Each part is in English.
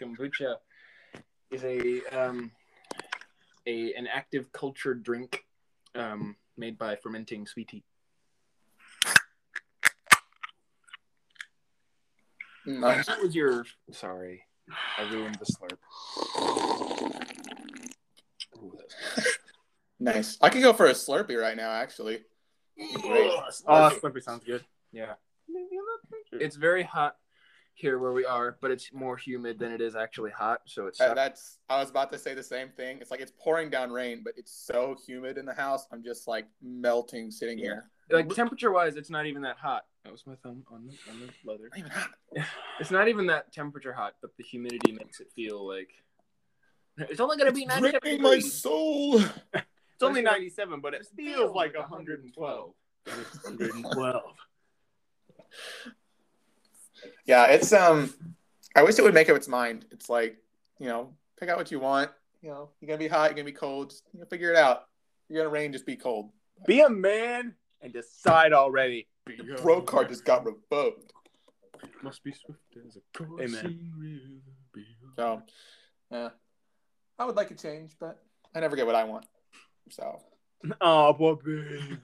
Kombucha is a um, a an active cultured drink um, made by fermenting sweet tea. Nice. What was your? Sorry, I ruined the slurp. Ooh, Nice. I could go for a Slurpee right now, actually. Great. Oh, Slurpee sounds good. Yeah. It's very hot here where we are, but it's more humid than it is actually hot, so it's Uh, that's. I was about to say the same thing. It's like it's pouring down rain, but it's so humid in the house. I'm just like melting sitting here. like temperature wise, it's not even that hot. That was my thumb on the on the leather. Not even hot. It's not even that temperature hot, but the humidity makes it feel like it's only gonna be It's 97 ripping my soul. It's only 97, but it feels like 112. 112. Yeah, it's um. I wish it would make up its mind. It's like you know, pick out what you want. You know, you're gonna be hot. You're gonna be cold. Just, you know, figure it out. You're gonna rain. Just be cold. Be a man and decide already. Bro card just got revoked. Must be swift as a Amen. So, yeah, I would like a change, but I never get what I want. So. Oh, poor baby.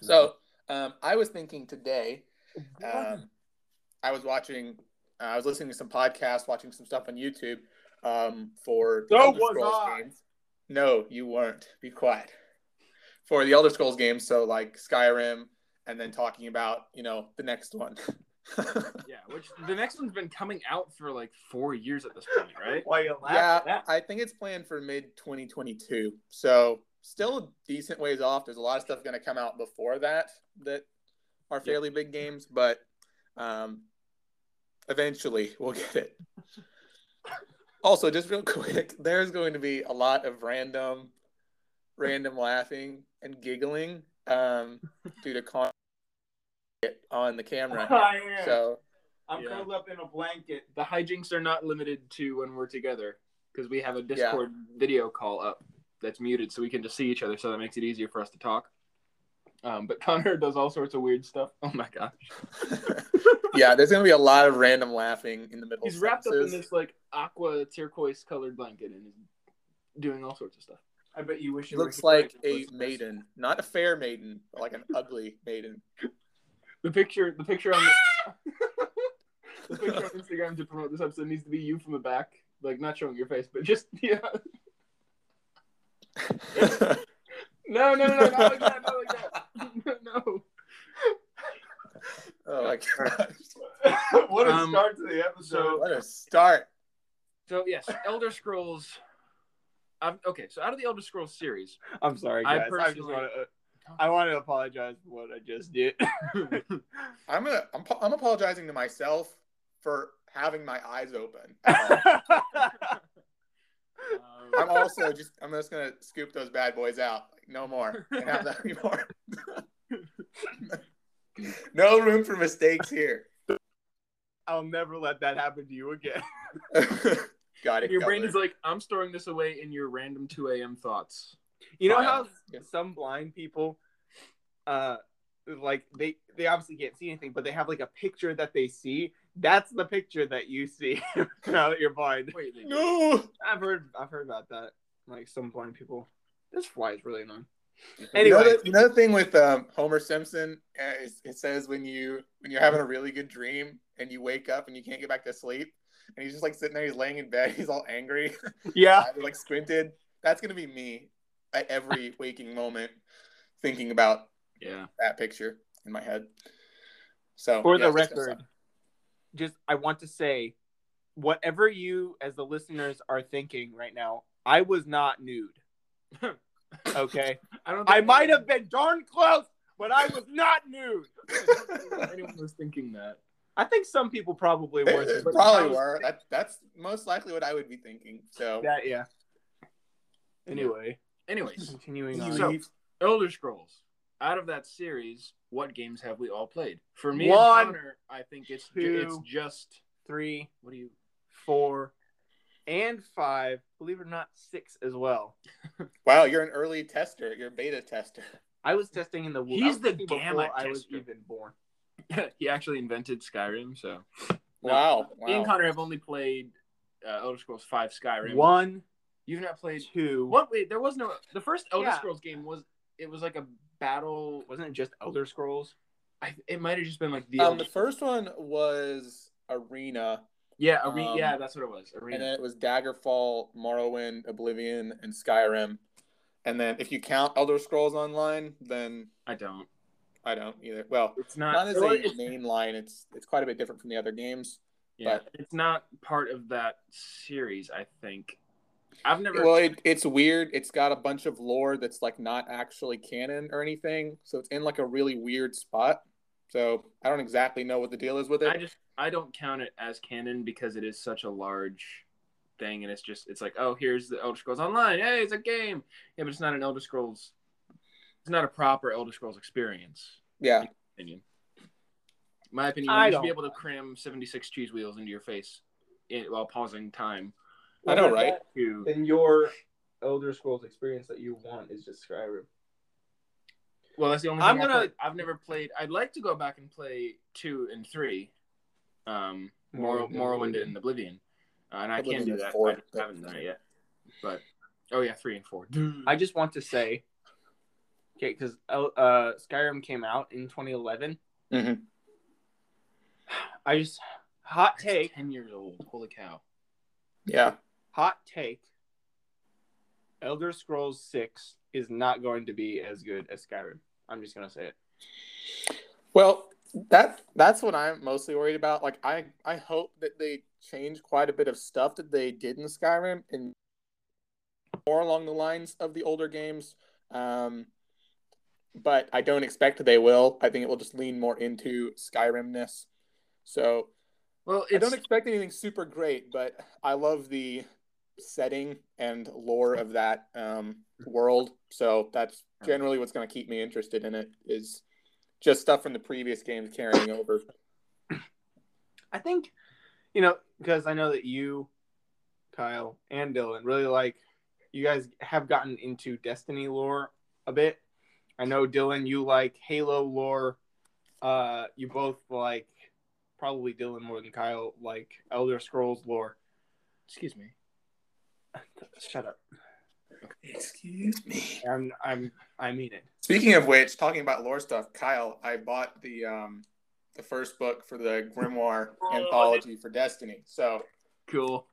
So, um, I was thinking today. Um, I was watching. Uh, I was listening to some podcasts, watching some stuff on YouTube. Um, for the So Elder was Scrolls I. games. No, you weren't. Be quiet. For the Elder Scrolls games, so like Skyrim, and then talking about you know the next one. Yeah, which the next one's been coming out for like four years at this point, right? Why you laugh yeah, at that? I think it's planned for mid 2022. So still a decent ways off. There's a lot of stuff going to come out before that that are fairly big games, but um, eventually we'll get it. also, just real quick, there's going to be a lot of random, random laughing and giggling um, due to con on the camera. I am. So I'm Yeah. curled up in a blanket. The hijinks are not limited to when we're together because we have a Discord video call up that's muted, so we can just see each other. So that makes it easier for us to talk. Um, but Connor does all sorts of weird stuff. Oh my gosh, yeah, there's going to be a lot of random laughing in the middle. he's wrapped up in this like aqua turquoise colored blanket and is doing all sorts of stuff. I bet you wish you looks were like a listeners. maiden, not a fair maiden, but like an ugly maiden. The picture, the picture on the, the picture on Instagram to promote this episode needs to be you from the back, like not showing your face, but just yeah. No, no, no, no, not like that, not like that. No. oh my gosh! what a Um, start to the episode. What a start! So yes, Elder Scrolls. i okay, so out of the Elder Scrolls series, I'm sorry, I guys. I, just personally- want to. I want to apologize for what I just did. I'm gonna, I'm, I'm apologizing to myself for having my eyes open. I'm also just, I'm just gonna scoop those bad boys out. Like, no more. Can't have that anymore. no room for mistakes here. I'll never let that happen to you again. Got it. your brain covered. is like, I'm storing this away in your random 2 a.m. thoughts. You know File. how Yeah. some blind people, uh, like they they obviously can't see anything, but they have like a picture that they see. That's the picture that you see now that you're blind. Wait, no. I've heard I've heard about that. Like some blind people. This fly is really annoying. Anyway, another, you know the thing with um, Homer Simpson, uh, is, it says when you when you're having a really good dream and you wake up and you can't get back to sleep, and he's just like sitting there, he's laying in bed, he's all angry, Yeah. like squinted. That's gonna be me at every waking moment, thinking about yeah. that picture in my head. So For yeah, the it's gonna record, just I want to say, whatever you as the listeners are thinking right now, I was not nude. Okay, I don't. I might have been darn close, but I was not nude. anyone was thinking that. I think some people probably were. suck. but Probably was- were. That, that's most likely what I would be thinking. So That yeah. Anyway, Anyways, continuing You on. So- Elder Scrolls. Out of that series, what games have we all played? For me One, and Connor, I think it's ju- it's just three, what do you? four, and five. Believe it or not, six as well. Wow, you're an early tester. You're a beta tester. I was testing in the. He's the testing gamma before I was even born. he actually invented Skyrim, so No. Wow. wow. Me and Connor have only played uh, Elder Scrolls Five Skyrim. One, You've not played. two. What? Wait, there was no. The first Elder Yeah. Scrolls game was. It was like a battle. Wasn't it just Elder Scrolls? I, it might have just been like the. Um, the first one was Arena, yeah, Arena. um, yeah, that's what it was. Arena. and then it was Daggerfall, Morrowind, Oblivion, and Skyrim. And then if you count Elder Scrolls Online, then I don't. I don't either. Well, It's not. not as a it's- main line. It's it's quite a bit different from the other games. yeah, but- it's not part of that series. I think. I've never. Well, it, it's weird. It's got a bunch of lore that's like not actually canon or anything, so it's in like a really weird spot. So I don't exactly know what the deal is with it. I just I don't count it as canon because it is such a large thing, and it's just it's like oh here's the Elder Scrolls Online. Hey, it's a game. Yeah, but it's not an Elder Scrolls. It's not a proper Elder Scrolls experience. yeah, Opinion. My opinion. I you should be able to cram seventy six cheese wheels into your face eh, while pausing time. I know, right? To Then your Elder Scrolls experience that you want is just Skyrim. well, that's the only. I'm gonna- I played. I've never played. I'd like to go back and play two and three. Um, Morrow, Morrowind and Oblivion. and uh, and I can Oblivion do that. four. I just haven't done it yet. But oh yeah, three and four. I just want to say, okay, because uh, Skyrim came out in 2011. Mhm. I just hot It's take, ten years old. Holy cow! yeah. Hot take. Elder Scrolls Six is not going to be as good as Skyrim. I'm just gonna say it. Well, that that's what I'm mostly worried about. Like I I hope that they change quite a bit of stuff that they did in Skyrim and more along the lines of the older games. Um, but I don't expect they will. I think it will just lean more into Skyrimness. So Well, I don't expect anything super great, but I love the setting and lore of that um, world. So that's generally what's going to keep me interested in it. Is just stuff from the previous games carrying over. I think, you know, because I know that you, Kyle, and Dylan really like. You guys have gotten into Destiny lore a bit. I know Dylan, you like Halo lore. Uh, you both like probably Dylan more than Kyle like Elder Scrolls lore. excuse me. Shut up. Excuse me. I'm I'm I mean it. Speaking of which, talking about lore stuff, Kyle, I bought the um, the first book for the Grimoire Oh, anthology for Destiny. So Cool.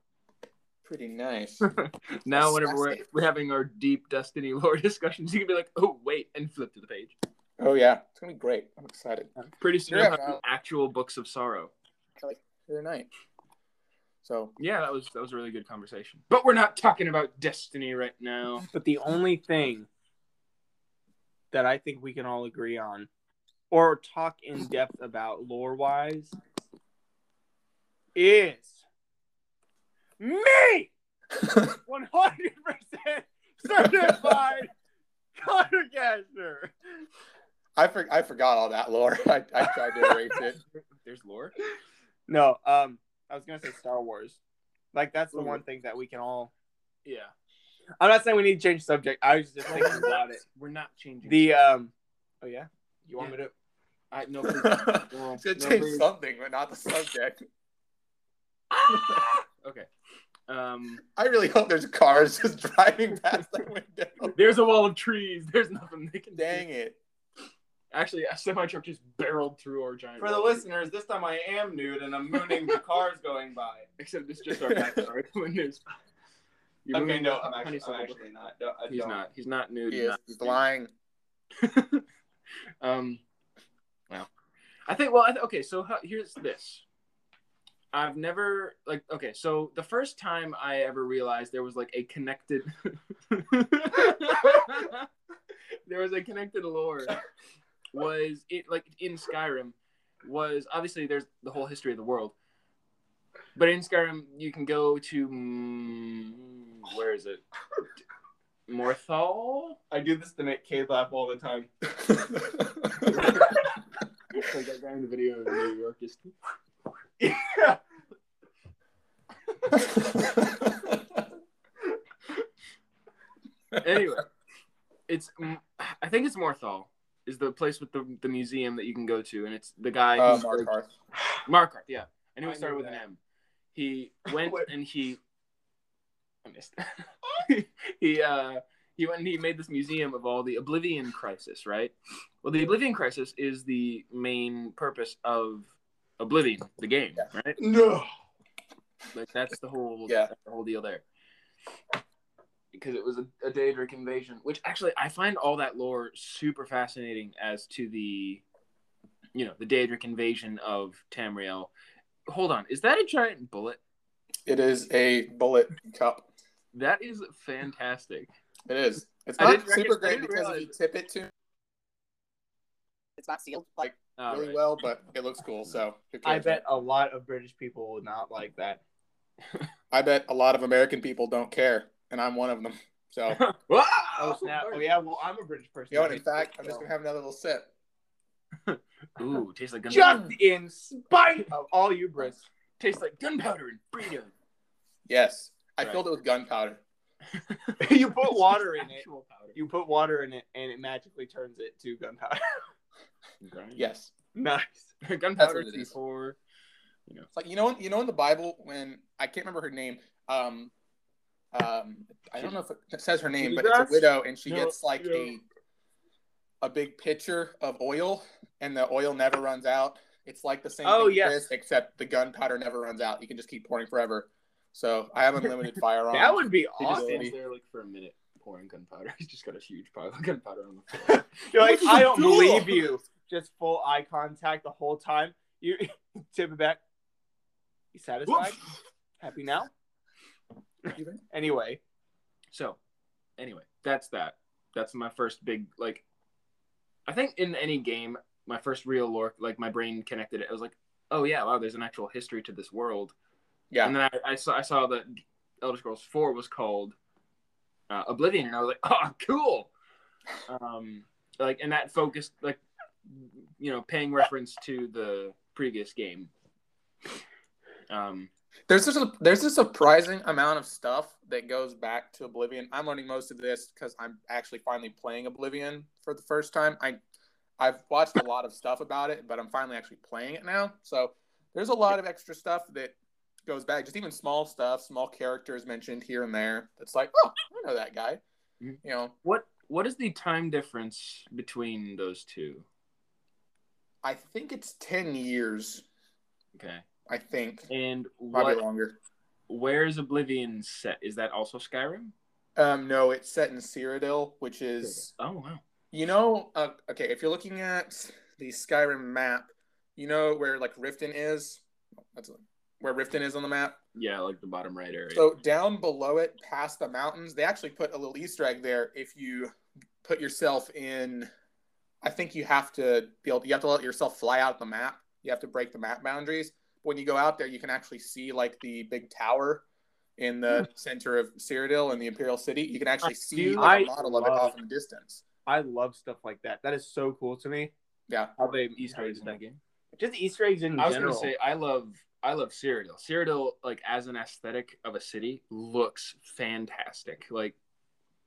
pretty nice. Now, whenever we're, we're having our deep Destiny lore discussions, you can be like, "Oh, wait," and flip to the page. oh yeah, it's gonna be great. I'm excited. Pretty soon, Yeah, we'll have actual books of sorrow. Good night. So Yeah, that was that was a really good conversation. But we're not talking about Destiny right now. But the only thing that I think we can all agree on, or talk in depth about lore wise, is me. One hundred percent certified Connor Gassner. I for, I forgot all that lore. I, I tried to erase it. There's lore. No, um, I was gonna say Star Wars. Like that's the Ooh. one thing that we can all. Yeah. I'm not saying we need to change subject. I was just thinking about it. We're not changing. The um. Oh yeah. You want me to? I no. Please. No, It's gonna no, change please. something, but not the subject. Okay. Um. I really hope there's cars just driving past the window. There's a wall of trees. There's nothing they can. Dang do. it. Actually, a semi truck just barreled through our giant. For the wall listeners, this time I am nude and I'm mooning the cars going by. Except it's just our backyard when there's. You're Okay, no, I'm actually. I'm actually not. No, He's don't. not. He's not nude. He He's is. not He's lying. um, well, I think. Well, I th- okay. So how, here's this. I've never like okay. So the first time I ever realized there was like a connected, there was a connected lore, was it like in Skyrim? Was obviously there's the whole history of the world, but in Skyrim you can go to mm, where is it? Morthal. I do this to make Kay laugh all the time. like that guy in the video in New York just yeah. anyway, it's I think it's Morthal is the place with the, the museum that you can go to, and it's the guy Uh, who's Mark like, Harth. Markarth, yeah, I knew it started knew with an. M. He went and he. I missed. he uh he went and he made this museum of all the Oblivion Crisis, right? Well, the Oblivion Crisis is the main purpose of Oblivion, the game, right? No. Like that's the whole Yeah. that's the whole deal there. Because it was a, a Daedric invasion, which actually I find all that lore super fascinating as to the, you know, the Daedric invasion of Tamriel. Hold on, is that a giant bullet? It is a bullet cup. That is fantastic. It is. It's not super recognize- I great didn't because if you tip it to, it's not sealed like All oh, really right. well, but it looks cool. So I bet a lot of British people would not like that. I bet a lot of American people don't care, and I'm one of them. So Wow! Oh snap! Oh yeah, well I'm a British person. you know? In fact, I'm just gonna have another little sip. Ooh, tastes like gunpowder. just gunpowder. in spite of all you Brits. Tastes like gunpowder and freedom. Yes, I Right. filled it with gunpowder. you put water in it. Powder. You put water in it, and it magically turns it to gunpowder. Yes, nice. gunpowder what it is. before. it's like you know, you know, in the Bible when I can't remember her name. Um, um, I don't know if it says her name, but it's a widow, and she No, gets like no. a a big pitcher of oil, and the oil never runs out. It's like the same Oh, thing with yes. this, except the gunpowder never runs out. You can just keep pouring forever. So I have unlimited firearms. That would be awesome. there like for a minute pouring gunpowder. He's just got a huge pile of gunpowder on the floor. You're like, I don't doing?" believe you. Just full eye contact the whole time. You tip it back. You satisfied? Happy now? Anyway, So, anyway, that's that. That's my first big like. I think in any game, my first real lore, like my brain connected it. I was like, oh yeah, wow, there's an actual history to this world. Yeah. And then I, I saw I saw that Elder Scrolls Four was called uh, Oblivion, and I was like, oh, cool. Um, like, and that focused like, you know, paying reference to the previous game. Um, There's just a there's a surprising amount of stuff that goes back to Oblivion. I'm learning most of this because I'm actually finally playing Oblivion for the first time. I I've watched a lot of stuff about it, but I'm finally actually playing it now. So there's a lot of extra stuff that goes back, just even small stuff, small characters mentioned here and there. That's like, oh, I know that guy. Mhm. You know, what what is the time difference between those two? I think it's ten years. Okay. I think And probably what longer. where is Oblivion set? Is that also Skyrim? Um, no, it's set in Cyrodiil, which is Oh wow. You know, uh, okay, if you're looking at the Skyrim map, you know where like Riften is. That's where Riften is on the map. Yeah, like the bottom right area. So down below it, past the mountains, they actually put a little Easter egg there. If you put yourself in, I think you have to be able. You have to let yourself fly out the map. You have to break the map boundaries. When you go out there, you can actually see like the big tower in the center of Cyrodiil and the Imperial City. You can actually see Dude, like, a I model of it off in the distance. I love stuff like that. That is so cool to me. Yeah. How they Easter eggs in that game. Just Easter eggs in general. I was general. gonna say I love I love Cyrodiil. Cyrodiil, like as an aesthetic of a city, looks fantastic. Like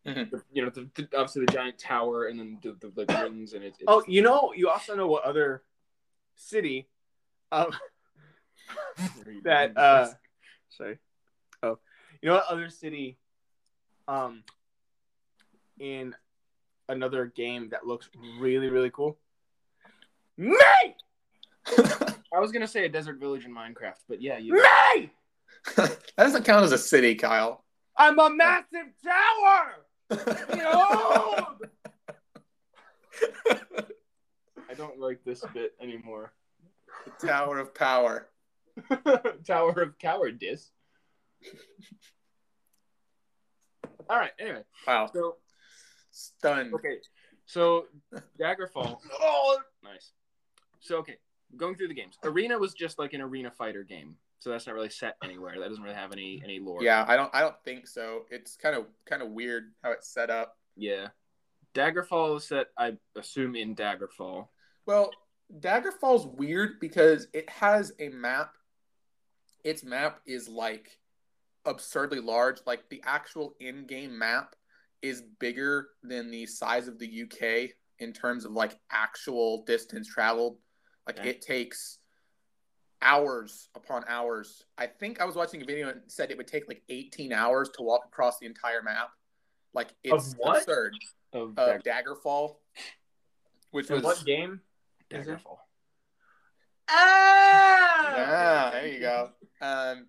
Mhm. you know, the, the, obviously the giant tower and then the, the, the rings and it, it's oh, you know, you also know what other city um, that uh sorry. Oh. You know what other city um in another game that looks really, really cool? Me! I was gonna say a desert village in Minecraft, but yeah, you Me! that doesn't count as a city, Kyle. I'm a massive tower! Behold! I don't like this bit anymore. The Tower of Power. Tower of Cowardice. All right. Anyway, Wow. so Stunned. okay, so Daggerfall. Oh, nice. So okay, going through the games. Arena was just like an arena fighter game, so that's not really set anywhere. That doesn't really have any any lore. Yeah, I don't I don't think so. It's kind of kind of weird how it's set up. Yeah. Daggerfall is set, I assume, in Daggerfall. Well, Daggerfall's weird because it has a map. Its map is like absurdly large. Like the actual in-game map is bigger than the size of the UK in terms of like actual distance traveled. Like Okay. it takes hours upon hours. I think I was watching a video and said it would take like 18 hours to walk across the entire map. Like it's Of what? absurd. Of Uh, Dag- Daggerfall, which So was what game? is it? Daggerfall. Ah! yeah, there you go. Um,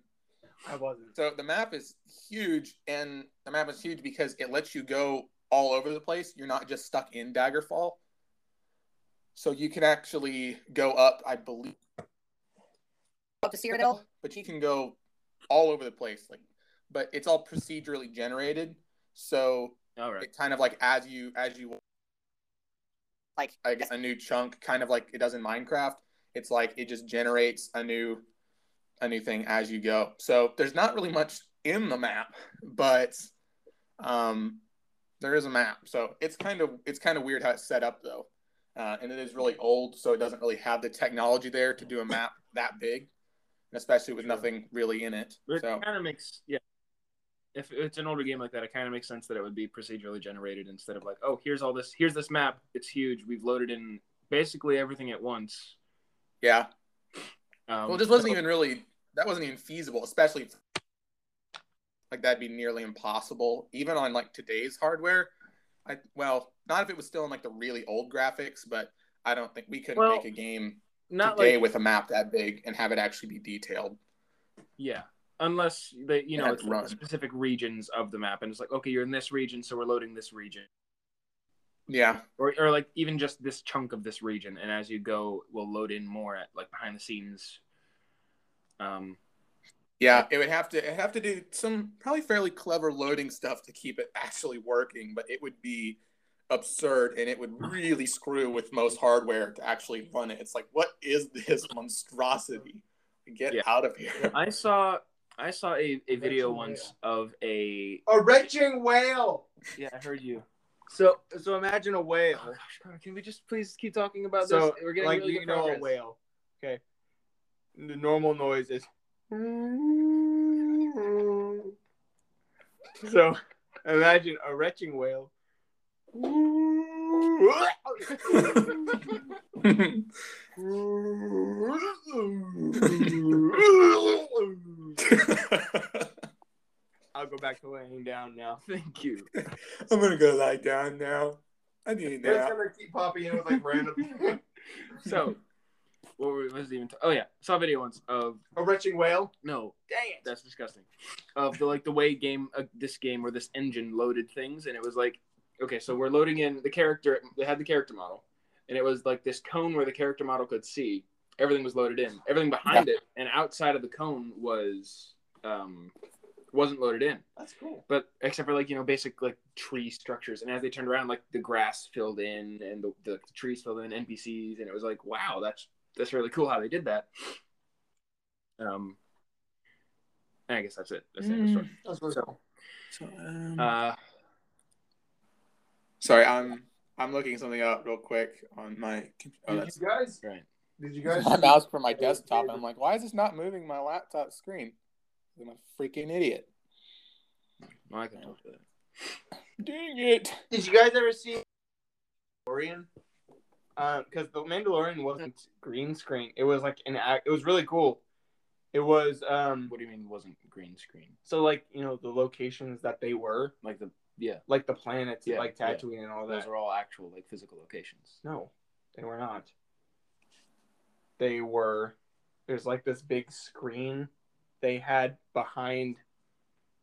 I wasn't. so the map is huge, and the map is huge because it lets you go all over the place. You're not just stuck in Daggerfall. So you can actually go up, I believe, up to Cyrodiil, but you can go all over the place. Like, but it's all procedurally generated. So All right. it kind of like as you as you like I guess a new chunk, kind of like it does in Minecraft. It's like it just generates a new a new thing as you go. So there's not really much in the map, but um, there is a map. So it's kind of it's kind of weird how it's set up though, uh, and it is really old, so it doesn't really have the technology there to do a map that big, and especially with nothing really in it. But So it kind of makes yeah. If it's an older game like that, it kind of makes sense that it would be procedurally generated instead of like, oh, here's all this, here's this map. It's huge. We've loaded in basically everything at once. yeah, Um, well, this wasn't so- even really that wasn't even feasible, especially like that'd be nearly impossible, even on like today's hardware. I well, not if it was still in like the really old graphics, but I don't think we couldn't Well, make a game not today like with a map that big and have it actually be detailed. yeah, unless they you know it's like specific regions of the map, and it's like okay, you're in this region, so we're loading this region. Yeah, or, or like even just this chunk of this region and as you go we'll load in more at like behind the scenes um yeah, it would have to it have to do some probably fairly clever loading stuff to keep it actually working, but it would be absurd and it would really screw with most hardware to actually run it. It's like, what is this monstrosity? Get Yeah. out of here. i saw i saw a, a video once of a A retching whale. yeah i heard you So so imagine a whale. oh gosh can we just please keep talking about so this we're getting like really you good know progress. a whale. Okay. The normal noise is. Mm-hmm. So imagine a retching whale. I'll go back to laying down now. thank you I'm gonna go lie down now. I need a It's nap. gonna keep popping in with like random. so what were- was it even t- oh yeah. Saw a video once of a retching whale. no. Dang it! that's disgusting. Of the like the way game uh, this game or this engine loaded things and it was like okay so we're loading in the character they had the character model and it was like this cone where the character model could see. Everything was loaded in. Everything behind it and outside of the cone was um wasn't loaded in. That's cool. but except for like you know basic like tree structures and as they turned around like the grass filled in and the, the trees filled in npcs and it was like wow that's that's really cool how they did that um i guess that's it that's the end of the story That's really So- cool. So, um, uh sorry, I'm I'm looking something up real quick on my. Oh, Did that's you guys? right Did you guys? my see- mouse for my desktop. And I'm like, why is this not moving my laptop screen? I'm a freaking idiot. well, i can talk to that Dang it! Did you guys ever see Mandalorian? Because the Mandalorian wasn't green screen. It was like an act. It was really cool. It was um what do you mean wasn't green screen so like you know the locations that they were like the yeah like the planets Yeah, like yeah. Tatooine and all those that. are all actual like physical locations No, they were not. They were. There's like this big screen they had behind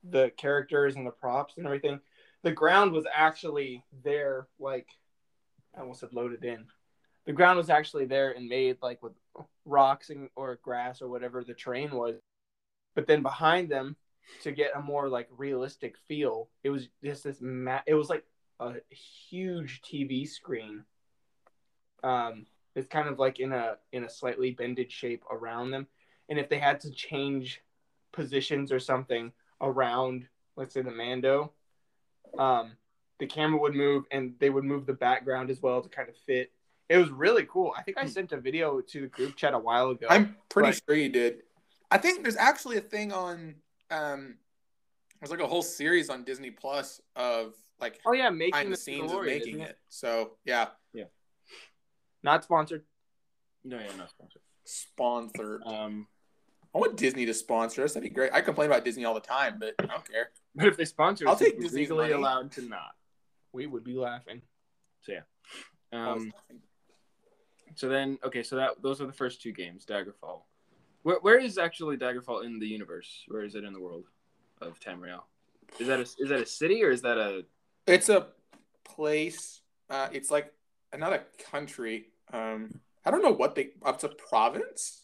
the characters and the props and everything. The ground was actually there, like I almost said loaded in. The ground was actually there and made like with rocks and or grass or whatever the terrain was. But then behind them, to get a more like realistic feel, it was just this. Ma- it was like a huge TV screen. Um, it's kind of like in a in a slightly bended shape around them, and if they had to change positions or something around, let's say the Mando, um, the camera would move and they would move the background as well to kind of fit. It was really cool. I think I sent a video to the group chat a while ago. I'm pretty Right. sure you did. I think there's actually a thing on. Um, there's like a whole series on Disney Plus of like oh yeah, making behind the the scenes of making isn't it. So yeah. Yeah. Not sponsored. no yeah not sponsored Sponsored. Um, I want Disney to sponsor us. That'd be great. I complain about Disney all the time, but I don't care. but if they sponsor, I'll us, take we're Disney's legally money. allowed to not. We would be laughing. So yeah. Um, so then, okay, so that those are the first two games. Daggerfall. Where where is actually Daggerfall in the universe? Where is it in the world of Tamriel? Is that a is that a city or is that a It's a place. Uh, it's like not a country. Um, I don't know what they. It's a province,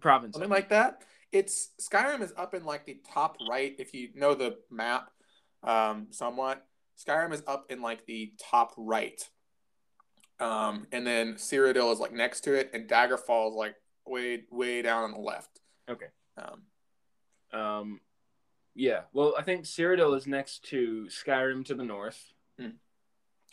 province? something like that. It's Skyrim is up in like the top right. If you know the map, um, somewhat. Skyrim is up in like the top right. Um, and then Cyrodiil is like next to it, and Daggerfall is like way way down on the left. Okay. Um, Um, yeah. Well, I think Cyrodiil is next to Skyrim to the north. uh,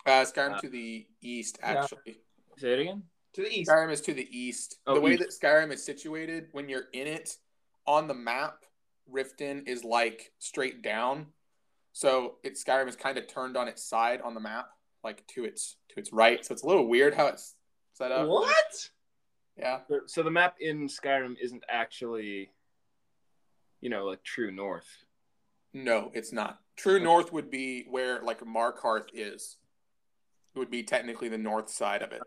Skyrim Uh, to the east, yeah. actually. Say it again. To the east. Skyrim is to the east. Oh, the way east. that Skyrim is situated, when you're in it on the map, Riften is like straight down. So it Skyrim is kind of turned on its side on the map, like to its to its right. So it's a little weird how it's set up. What? Yeah. So- So the map in Skyrim isn't actually, you know, like true north. No, it's not. True north would be where like Markarth is. It would be technically the north side of it.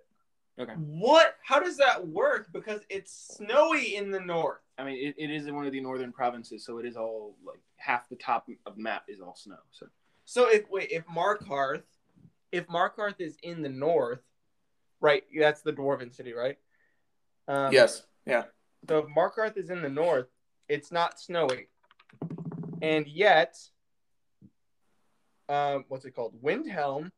Okay. What? How does that work? Because it's snowy in the north. I mean, it, it is in one of the northern provinces, so it is all like half the top of the map is all snow. So So if wait, if Markarth, if Markarth is in the north, right? That's the dwarven city, right? Um, yes. Yeah. So if Markarth is in the north, it's not snowy, and yet, um, what's it called? Windhelm,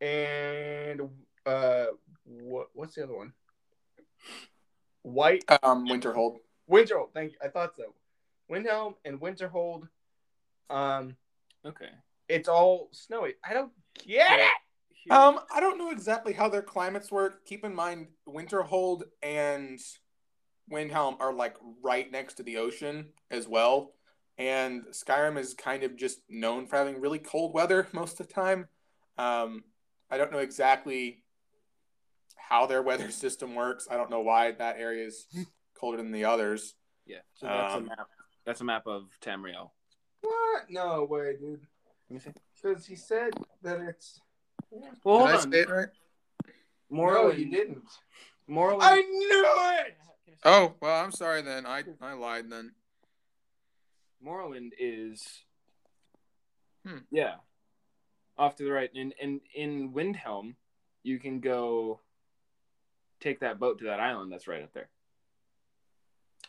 and uh, what what's the other one? White Um, Winterhold. Winterhold. Thank you. I thought so. Windhelm and Winterhold. Um, okay. it's all snowy. I don't get it. Um, I don't know exactly how their climates work. Keep in mind, Winterhold and Windhelm are like right next to the ocean as well, and Skyrim is kind of just known for having really cold weather most of the time. Um, I don't know exactly how their weather system works. I don't know why that area is colder than the others. Yeah. So that's Um, a map. That's a map of Tamriel. What? No way, dude. Let me see. Because he said that it's. Well, hold Did I on. say it right? Morrowind. No, you didn't. Morrowind. I knew it. Oh well, I'm sorry then. I I lied then. Morrowind is. Hmm. Yeah. Off to the right, and and in Windhelm, you can go. Take that boat to that island that's right up there.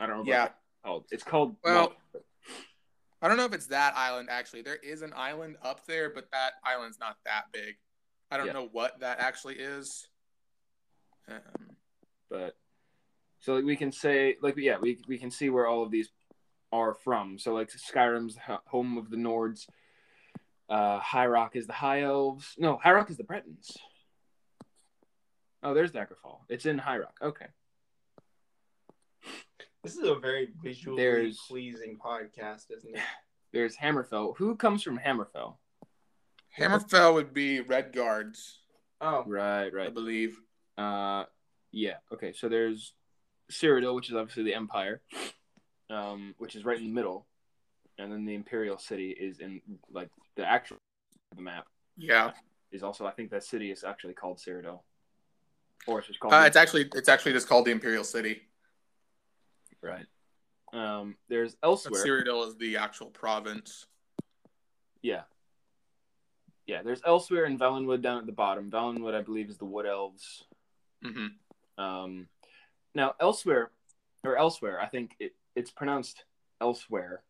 I don't remember Yeah. what it's called. It's called. Well, I don't know if it's that island actually. There is an island up there, but that island's not that big. I don't Yeah. know what that actually is. Um, but so like, we can say like yeah we we can see where all of these are from. So like Skyrim's ho- home of the Nords. Uh, High Rock is the High Elves. No, High Rock is the Bretons. Oh, there's Daggerfall. It's in High Rock. Okay. This is a very visually There's- pleasing podcast, isn't it? There's Hammerfell. Who comes from Hammerfell? Hammerfell would be Redguards, Oh, Right, right. I believe. Uh, yeah. Okay. So there's Cyrodiil, which is obviously the Empire, um, which is right in the middle, and then the Imperial City is in like the actual the map Yeah, is also I think that city is actually called Cyrodiil, or it's just called uh, it's actually it's actually just called the Imperial City. Right. Um, there's Elsweyr. Cyrodiil is the actual province. Yeah. Yeah, there's Elsweyr in Valenwood down at the bottom. Valenwood, I believe, is the Wood Elves. hmm Um, now, elsewhere, or elsewhere, I think it, it's pronounced elsewhere.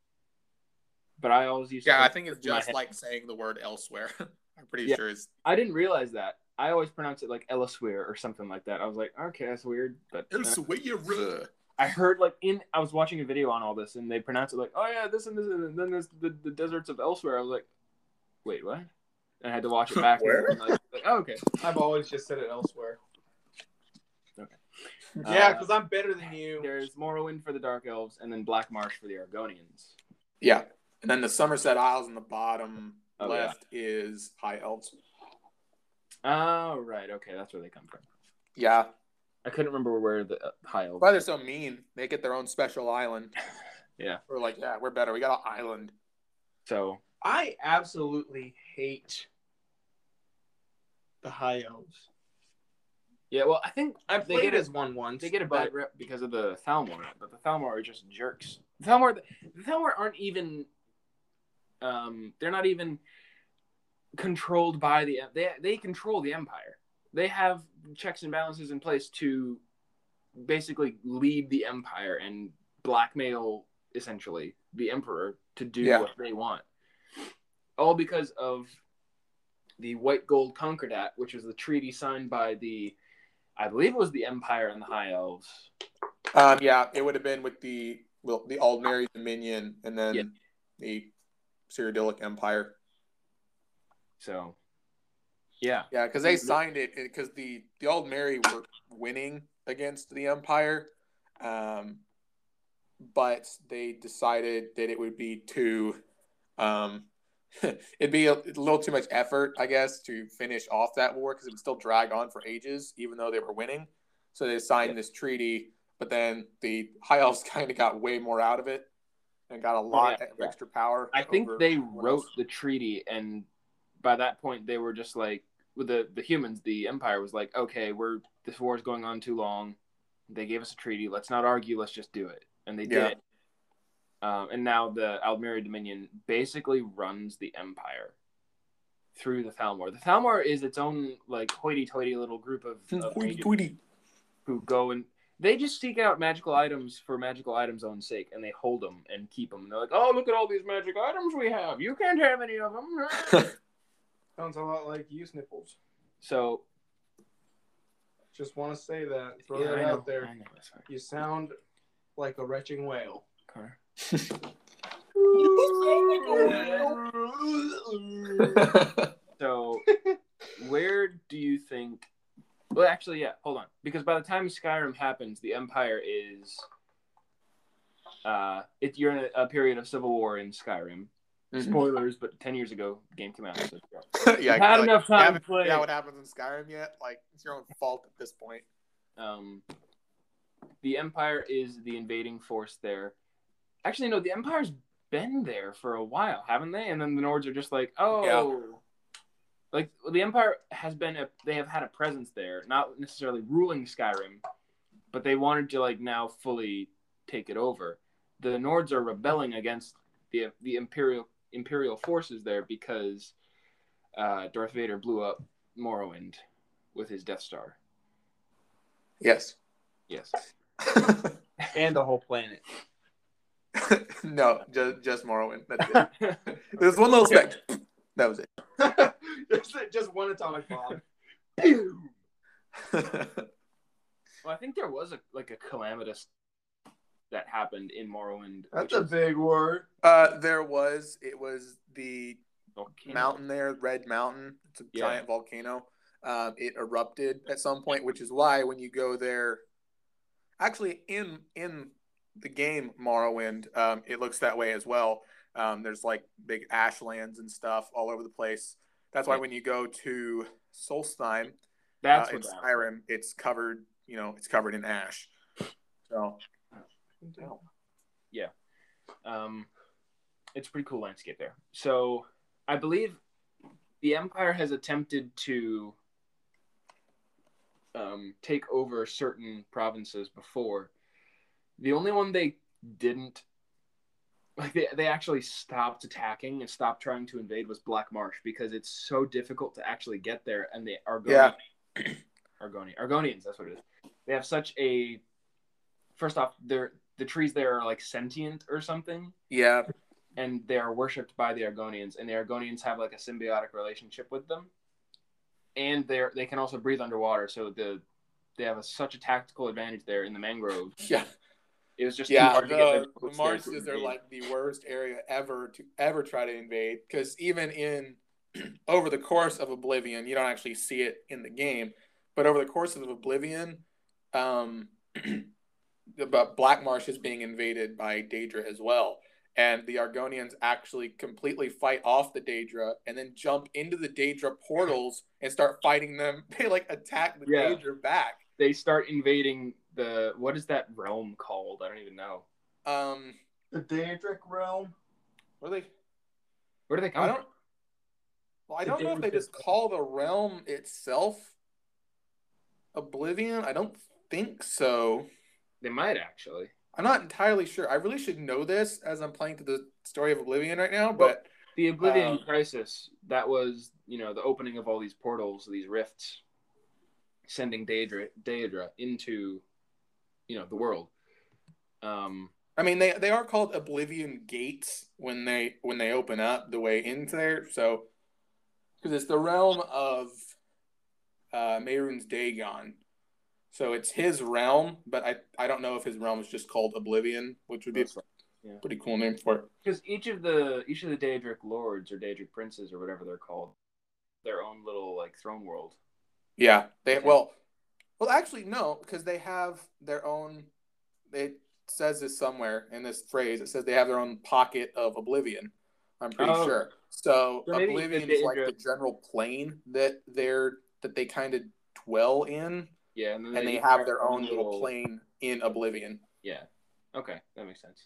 But I always used to. Yeah, I think it's just like saying the word elsewhere. I'm pretty Yeah. sure it's I didn't realize that. I always pronounce it like elsewhere or something like that. I was like, okay, that's weird. But elsewhere. I heard like in I was watching a video on all this and they pronounce it like, oh yeah, this and this and then there's the, the deserts of Elsweyr. I was like, wait, what? And I had to watch it back. Where? And, like, like, oh, okay. I've always just said it elsewhere. Okay. Yeah, Uh, because I'm better than you. There's Morrowind for the Dark Elves and then Black Marsh for the Argonians. Yeah, and then the Summerset Isles in the bottom Oh, yeah. left is High Elves. Oh right, okay, that's where they come from. Yeah, I couldn't remember where the uh, high elves. Why they're so mean? They get their own special island. Yeah. We're like, yeah, we're better. We got an island. So I absolutely hate the High Elves. yeah, well, I think I they played get as one once. They get a bad rep because of the Thalmor, but the Thalmor are just jerks. The Thalmor, the Thalmor aren't even, um, they're not even controlled by the they they control the Empire. They have checks and balances in place to basically lead the Empire and blackmail essentially the Emperor to do Yeah. what they want. All because of the White Gold Concordat, which was the treaty signed by the, I believe it was the Empire and the High Elves. Um, yeah, it would have been with the well, the Aldmeri Dominion and then Yeah. the Cyrodiilic Empire. So, yeah, Yeah, because they signed it because the the Aldmeri were winning against the Empire, um, but they decided that it would be too, um, it'd be a, little too much effort, I guess, to finish off that war because it would still drag on for ages, even though they were winning. So they signed Yeah. this treaty, but then the High Elves kind of got way more out of it and got a lot yeah, of yeah. extra power. I think they wrote else. the treaty, and by that point, they were just like, with the the humans, the Empire was like, okay, we're this war is going on too long. They gave us a treaty. Let's not argue. Let's just do it, and they Yeah. did. Um, and now the Aldmeri Dominion basically runs the Empire through the Thalmor. The Thalmor is its own like hoity-toity little group of, of tweety. who go and they just seek out magical items for magical items' own sake, and they hold them and keep them. And they're like, "Oh, look at all these magic items we have. You can't have any of them." sounds a lot like use nipples. so Just want to say that. Throw yeah, that out there. You sound like a retching whale. Connor. So, where do you think? Well, actually, yeah. Hold on, because by the time Skyrim happens, the Empire is. Uh, it, you're in a, a period of civil war in Skyrim. Mhm. Spoilers, but ten years ago, the game came out. So, yeah, You've had like, enough time to play. out what happens in Skyrim yet? Like, it's your own fault at this point. um, the Empire is the invading force there. Actually, no, the Empire's been there for a while, haven't they? And then the Nords are just like, oh, like the Empire has been a, they have had a presence there, not necessarily ruling Skyrim, but they wanted to like now fully take it over. The Nords are rebelling against the the imperial imperial forces there because uh, Darth Vader blew up Morrowind with his Death Star. Yes. Yes. And the whole planet. no, just just Morrowind. That's it. There's one little speck. That was it. just, just one atomic bomb. Well, I think there was a like a calamitous that happened in Morrowind. That's a is big word. uh, there was. It was the volcano. mountain there, Red Mountain. It's a Yeah. giant volcano. Um, it erupted at some point, which is why when you go there, actually in in the game Morrowind, um, it looks that way as well. Um, there's like big ashlands and stuff all over the place. That's why when you go to Solstheim That's uh, in what that Skyrim, it's covered. You know, it's covered in ash. So um, it's a pretty cool landscape there. So I believe the Empire has attempted to um, take over certain provinces before. The only one they didn't like they, they actually stopped attacking and stopped trying to invade was Black Marsh because it's so difficult to actually get there and they are Yeah. Argoni Argonians, that's what it is. They have such a first off, they're the trees there are like sentient or something, yeah, and they are worshipped by the Argonians, and the Argonians have like a symbiotic relationship with them. And they're they can also breathe underwater, so the they have a, such a tactical advantage there in the mangrove. yeah. It was just too Yeah, hard to get their the, the there marshes are like the worst area ever to ever try to invade because even in over the course of Oblivion, you don't actually see it in the game, but over the course of Oblivion, um, the Black Marsh is being invaded by Daedra as well, and the Argonians actually completely fight off the Daedra and then jump into the Daedra portals and start fighting them. They like attack the Yeah. Daedra back. they start invading the what is that realm called? I don't even know. Um, The Daedric realm. what are they? Where do they come? I don't. Well, I don't know if they just call the realm itself Oblivion. I don't think so. They might actually. I'm not entirely sure. I really should know this as I'm playing through the story of Oblivion right now, but The Oblivion Um, Crisis, that was, you know, the opening of all these portals, these rifts, sending Daedra, Daedra into, you know, the world. Um, I mean they they are called Oblivion gates when they when they open up the way into there. So because it's the realm of uh, Mehrunes Dagon. So it's his realm, but I, I don't know if his realm is just called Oblivion, which would be a That's yeah. pretty cool name for it. because each of the each of the Daedric lords or Daedric princes or whatever they're called, their own little like throne world. Yeah, they well, well actually no, because they have their own. It says this somewhere in this phrase. It says they have their own pocket of oblivion. I'm pretty Oh. sure. So, So oblivion is like the general plane that they're that they kind of dwell in, Yeah, and then and they each have their own little plane in oblivion. Yeah. Okay, that makes sense.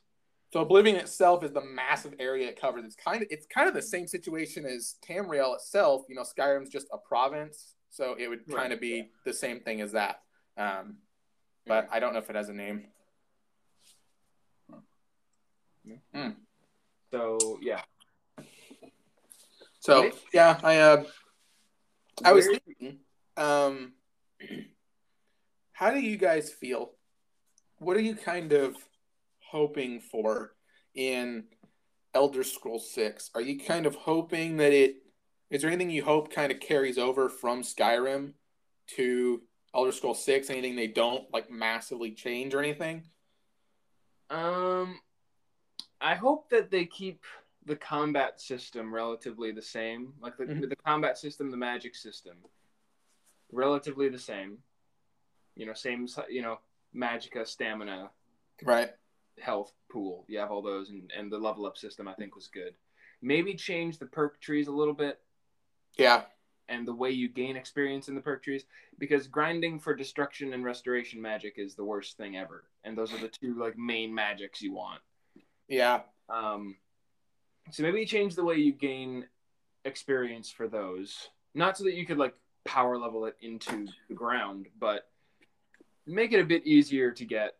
So Oblivion itself is the massive area it covers. It's kind of it's kind of the same situation as Tamriel itself. You know, Skyrim's just a province, so it would kind of be yeah. the same thing as that. Um, but I don't know if it has a name. So yeah, So yeah, I uh, I was thinking, um, how do you guys feel? What are you kind of hoping for in Elder Scrolls Six? Are you kind of hoping that it is there anything you hope kind of carries over from Skyrim to Elder Scrolls Six? Anything they don't like massively change or anything? Um, I hope that they keep the combat system relatively the same, like the Mhm. the combat system, the magic system, relatively the same. You know, same. You know, magica, stamina, Right. health pool. You have all those, and and the level up system I think was good. Maybe change the perk trees a little bit Yeah. and the way you gain experience in the perk trees because grinding for destruction and restoration magic is the worst thing ever and those are the two like main magics you want Yeah. um so maybe change the way you gain experience for those not so that you could like power level it into the ground but make it a bit easier to get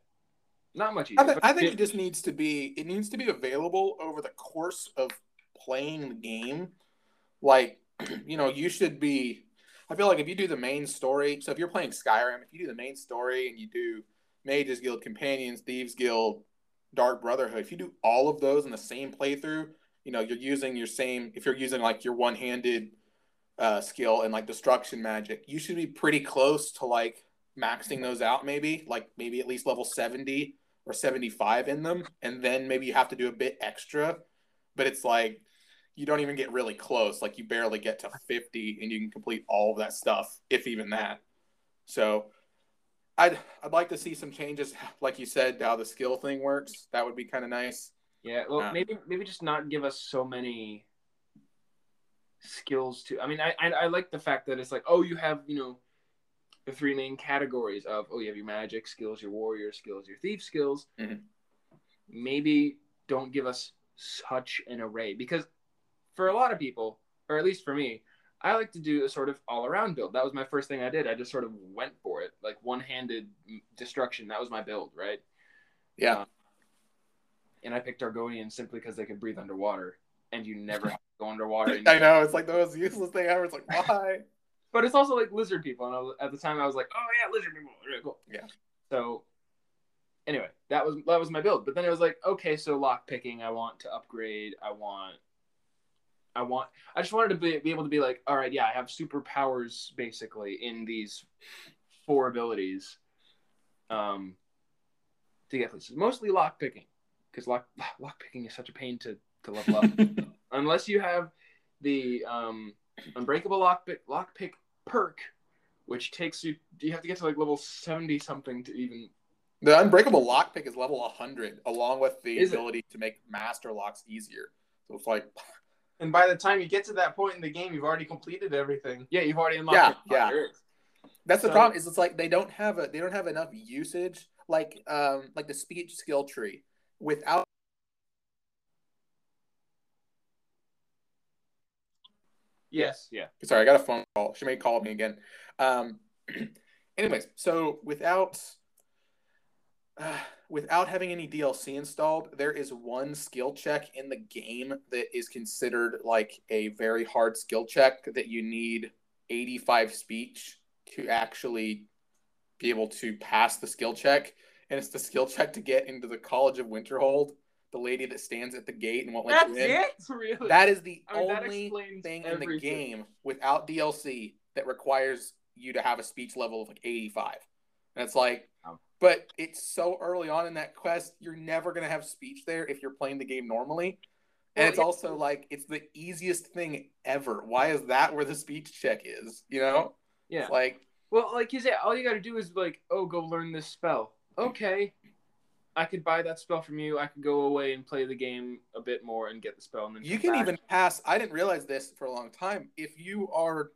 not much easier I, th- I think it just needs to be it needs to be available over the course of playing the game. Like, you know, you should be. I feel like if you do the main story, so if you're playing Skyrim, if you do the main story and you do Mages Guild, Companions, Thieves Guild, Dark Brotherhood, if you do all of those in the same playthrough, you know, you're using your same. If you're using like your one-handed uh, skill and like destruction magic, you should be pretty close to like maxing those out. Maybe like maybe at least level seventy or 75 in them and then maybe you have to do a bit extra but it's like you don't even get really close like you barely get to 50 and you can complete all of that stuff if even that so i'd i'd like to see some changes like you said how the skill thing works that would be kind of nice Yeah, well, Uh, maybe maybe just not give us so many skills to. I mean, I, I I like the fact that it's like, oh, you have you know, the three main categories of oh, you have your magic skills, your warrior skills, your thief skills. Mhm. Maybe don't give us such an array because for a lot of people, or at least for me, I like to do a sort of all around build. That was my first thing I did. I just sort of went for it, like one handed destruction. That was my build, right? yeah Uh, and I picked Argonians simply because they could breathe underwater, and you never have to go underwater. I know it's like the most useless thing ever it's like why but it's also like lizard people, and I was, at the time I was like, oh yeah, lizard people, really cool. Yeah. So anyway, that was that was my build. But then it was like, okay, so lock picking, I want to upgrade. I want, I want, I just wanted to be, be able to be like, all right, yeah, I have superpowers basically in these four abilities. Um, to get places, mostly lock picking, because lock lock picking is such a pain to to level up. Unless you have the um, unbreakable lockpick lockpick perk, which takes you do you have to get to like level seventy something to even the unbreakable lockpick is level 100 along with the Is it? ability to make master locks easier so it's like And by the time you get to that point in the game, you've already completed everything. yeah you've already unlocked Yeah, it. yeah. There is. That's the So- problem. Is it's like they don't have a they don't have enough usage like um like the speech skill tree without. Yes. Yeah. Sorry, I got a phone call. She may call me again. Um, anyways, so without uh, without having any DLC installed, there is one skill check in the game that is considered like a very hard skill check that you need 85 speech to actually be able to pass the skill check. And it's the skill check to get into the College of Winterhold, the lady that stands at the gate and won't let That's you in. it. Really? That is the I mean, only explains thing in the game without DLC that requires you to have a speech level of like 85. And it's like, Wow. but it's so early on in that quest, you're never going to have speech there if you're playing the game normally. And Well, it's yeah. also like, it's the easiest thing ever. Why is that where the speech check is? You know? Yeah. It's like, Well, like you said, all you got to do is like, oh, go learn this spell. Okay, I could buy that spell from you. I could go away and play the game a bit more and get the spell, and then you can back. even pass. I didn't realize this for a long time. If you are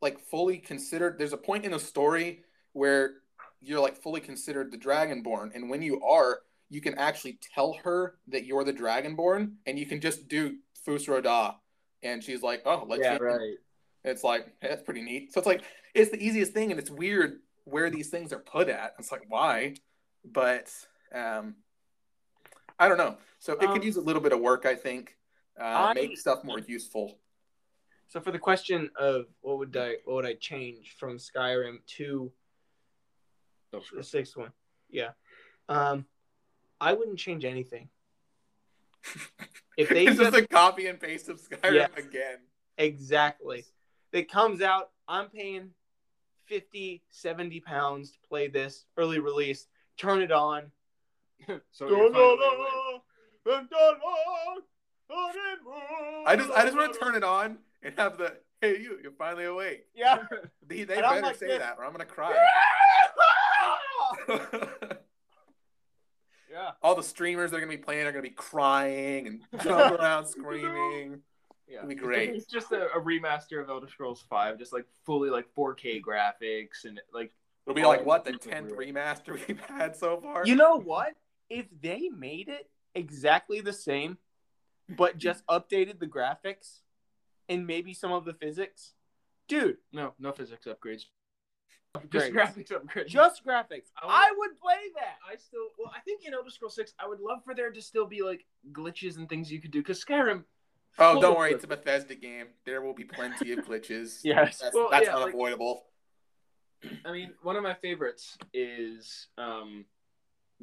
like fully considered, there's a point in a story where you're like fully considered the Dragonborn, and when you are, you can actually tell her that you're the Dragonborn, and you can just do Fus Ro Dah, and she's like, "Oh, let's." Yeah, right. It's like hey, that's pretty neat. So it's like it's the easiest thing, and it's weird where these things are put at. It's like why, but um, I don't know. So it Um, could use a little bit of work, I think. Uh, I- make stuff more useful. So for the question of what would I what would I change from Skyrim to Oh, the sixth one? Yeah. Um I wouldn't change anything. If they it's just just- a copy and paste of Skyrim Yes. again. Exactly. It comes out, I'm paying 50, 70 pounds to play this early release. Turn it on. so you're finally. I just I just want to turn it on and have the hey you you're finally awake. Yeah. They, they better like say this. that or I'm gonna cry. yeah. All the streamers that are gonna be playing are gonna be crying and jumping around screaming. Yeah, It'd be great. It's just a, a remaster of Elder Scrolls Five, just like fully like 4K graphics and like It'll be like what the tenth remaster we've had so far. You know what? If they made it exactly the same, but just updated the graphics and maybe some of the physics, dude, no no physics upgrades, just Upgrades. graphics upgrades. just graphics, I would- I would play that. I still well, I think in Elder Scrolls Six, I would love for there to still be like glitches and things you could do because Skyrim. Oh, don't of worry, it's a. Bethesda game. There will be plenty of glitches. Yes. That's, Well, that's yeah, like- unavoidable. I mean, one of my favorites is um,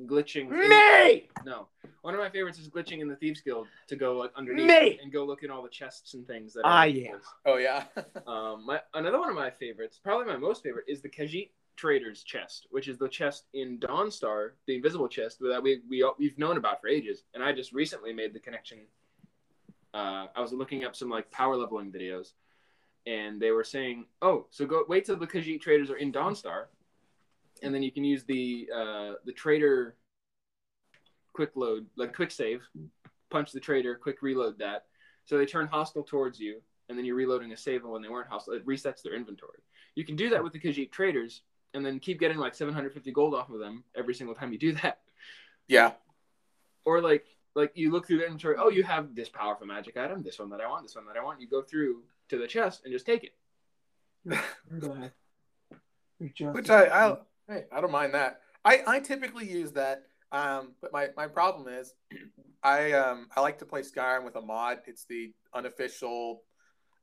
glitching. Me! No, one of my favorites is glitching in the Thieves Guild to go like, underneath Me! and go look in all the chests and things that. Are yeah. Oh yeah. Um, my another one of my favorites, probably my most favorite, is the Khajiit Trader's chest, which is the chest in Dawnstar, the invisible chest that we we we've known about for ages, and I just recently made the connection. Uh, I was looking up some like power leveling videos, and they were saying, "Oh, so go wait till the Khajiit traders are in Dawnstar, and then you can use the uh, the trader quick load, like quick save, punch the trader, quick reload that, so they turn hostile towards you, and then you're reloading a save, and when they weren't hostile, it resets their inventory. You can do that with the Khajiit traders, and then keep getting like 750 gold off of them every single time you do that. yeah. Or like like you look through the inventory, oh, you have this powerful magic item, this one that I want, this one that I want. You go through to the chest and just take it. Which I, I hey, I don't mind that. I, I typically use that. Um, but my, my problem is I um I like to play Skyrim with a mod. It's the unofficial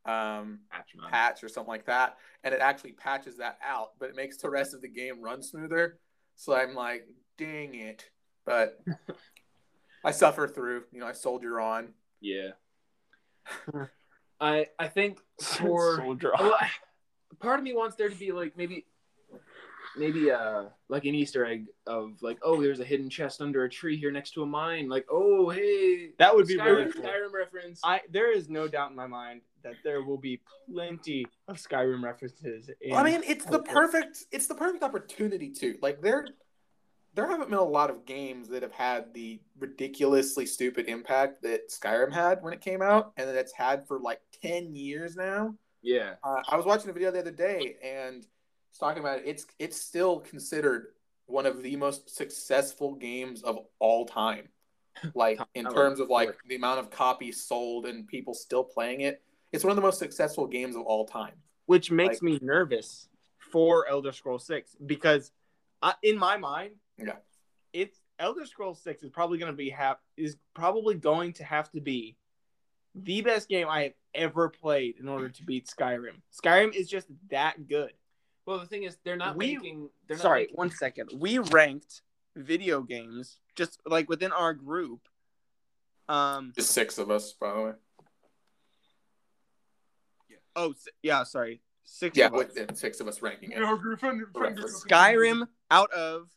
um Patch patch or something like that, and it actually patches that out, but it makes the rest of the game run smoother. So I'm like, dang it. But I suffer through, you know, I soldier on. Yeah. I I think for Soldier. well, I- part of me wants there to be like maybe maybe uh like an Easter egg of like oh there's a hidden chest under a tree here next to a mine like oh hey That would be Skyrim, really cool. Skyrim reference I there is no doubt in my mind that there will be plenty of Skyrim references. In I mean, it's the perfect it's the perfect opportunity to like there there haven't been a lot of games that have had the ridiculously stupid impact that Skyrim had when it came out, and that it's had for like ten years now. yeah Uh, I was watching a video the other day, and was talking about it. It's it's still considered one of the most successful games of all time. Like in terms of like the amount of copies sold and people still playing it, it's one of the most successful games of all time. Which makes like, me nervous for Elder Scrolls Six because, I, in my mind, yeah, it's Elder Scrolls Six is probably going to be have is probably going to have to be the best game I have ever played in order to beat Skyrim. Skyrim is just that good. Well, the thing is, they're not we, making. They're not sorry, making... one second. We ranked video games just like within our group. Um, just six of us, by the way. Yeah. Oh, yeah. Sorry, six. Yeah, of six of us ranking it. Skyrim out of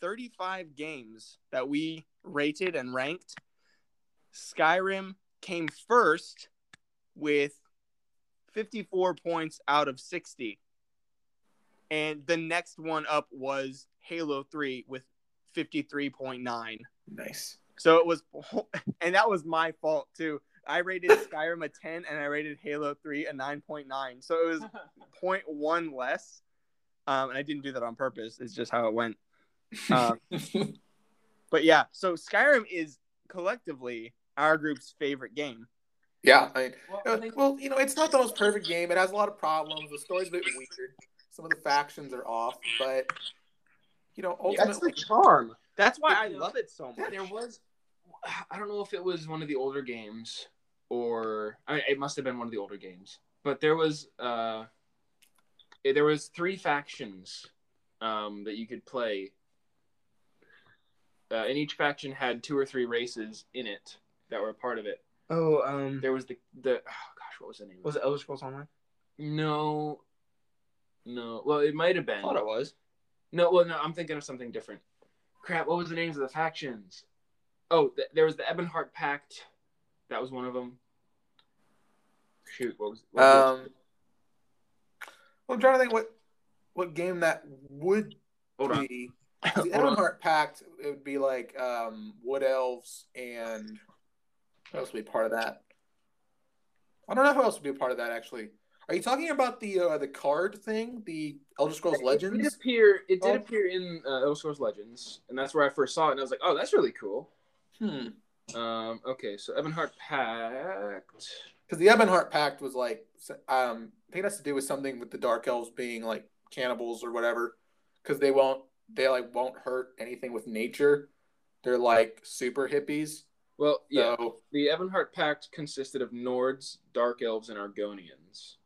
thirty-five games that we rated and ranked. Skyrim came first with 54 points out of 60. And the next one up was Halo 3 with 53.9. Nice. So it was, and that was my fault too. I rated Skyrim a 10 and I rated Halo 3 a 9.9. So it was 0.1 less. Um, and I didn't do that on purpose. It's just how it went. Um, but yeah, so Skyrim is collectively our group's favorite game. Yeah, I mean, well, I well, you know, it's not the most perfect game. It has a lot of problems. The story's a bit weird. Some of the factions are off, but you know, ultimately, that's the charm. That's why I love it so much. There was, I don't know if it was one of the older games or I mean, it must have been one of the older games, but there was uh, there was three factions um, that you could play, uh, and each faction had two or three races in it that were a part of it. Oh, um, there was the the oh gosh, what was the name? Was it Elder Scrolls Online? No, no. Well, it might have been. I thought it was. No, well, no. I'm thinking of something different. Crap. What was the names of the factions? Oh, th- there was the Ebonheart Pact. That was one of them. Shoot, what was? What um, was well, I'm trying to think what what game that would Hold be. On. The Ebonheart Pact. It would be like um, Wood Elves and what else would be part of that? I don't know who else would be a part of that actually. Are you talking about the uh, the card thing, the Elder Scrolls Legends? It did appear. It did oh. appear in uh, Elder Scrolls Legends, and that's where I first saw it, and I was like, "Oh, that's really cool." Hmm. Um. Okay. So Ebonheart Pact. Because the Ebonheart Pact was like, um, I think it has to do with something with the Dark Elves being like cannibals or whatever, because they won't, they like won't hurt anything with nature. They're like super hippies. Well, yeah. So, the Ebonheart Pact consisted of Nords, Dark Elves, and Argonians.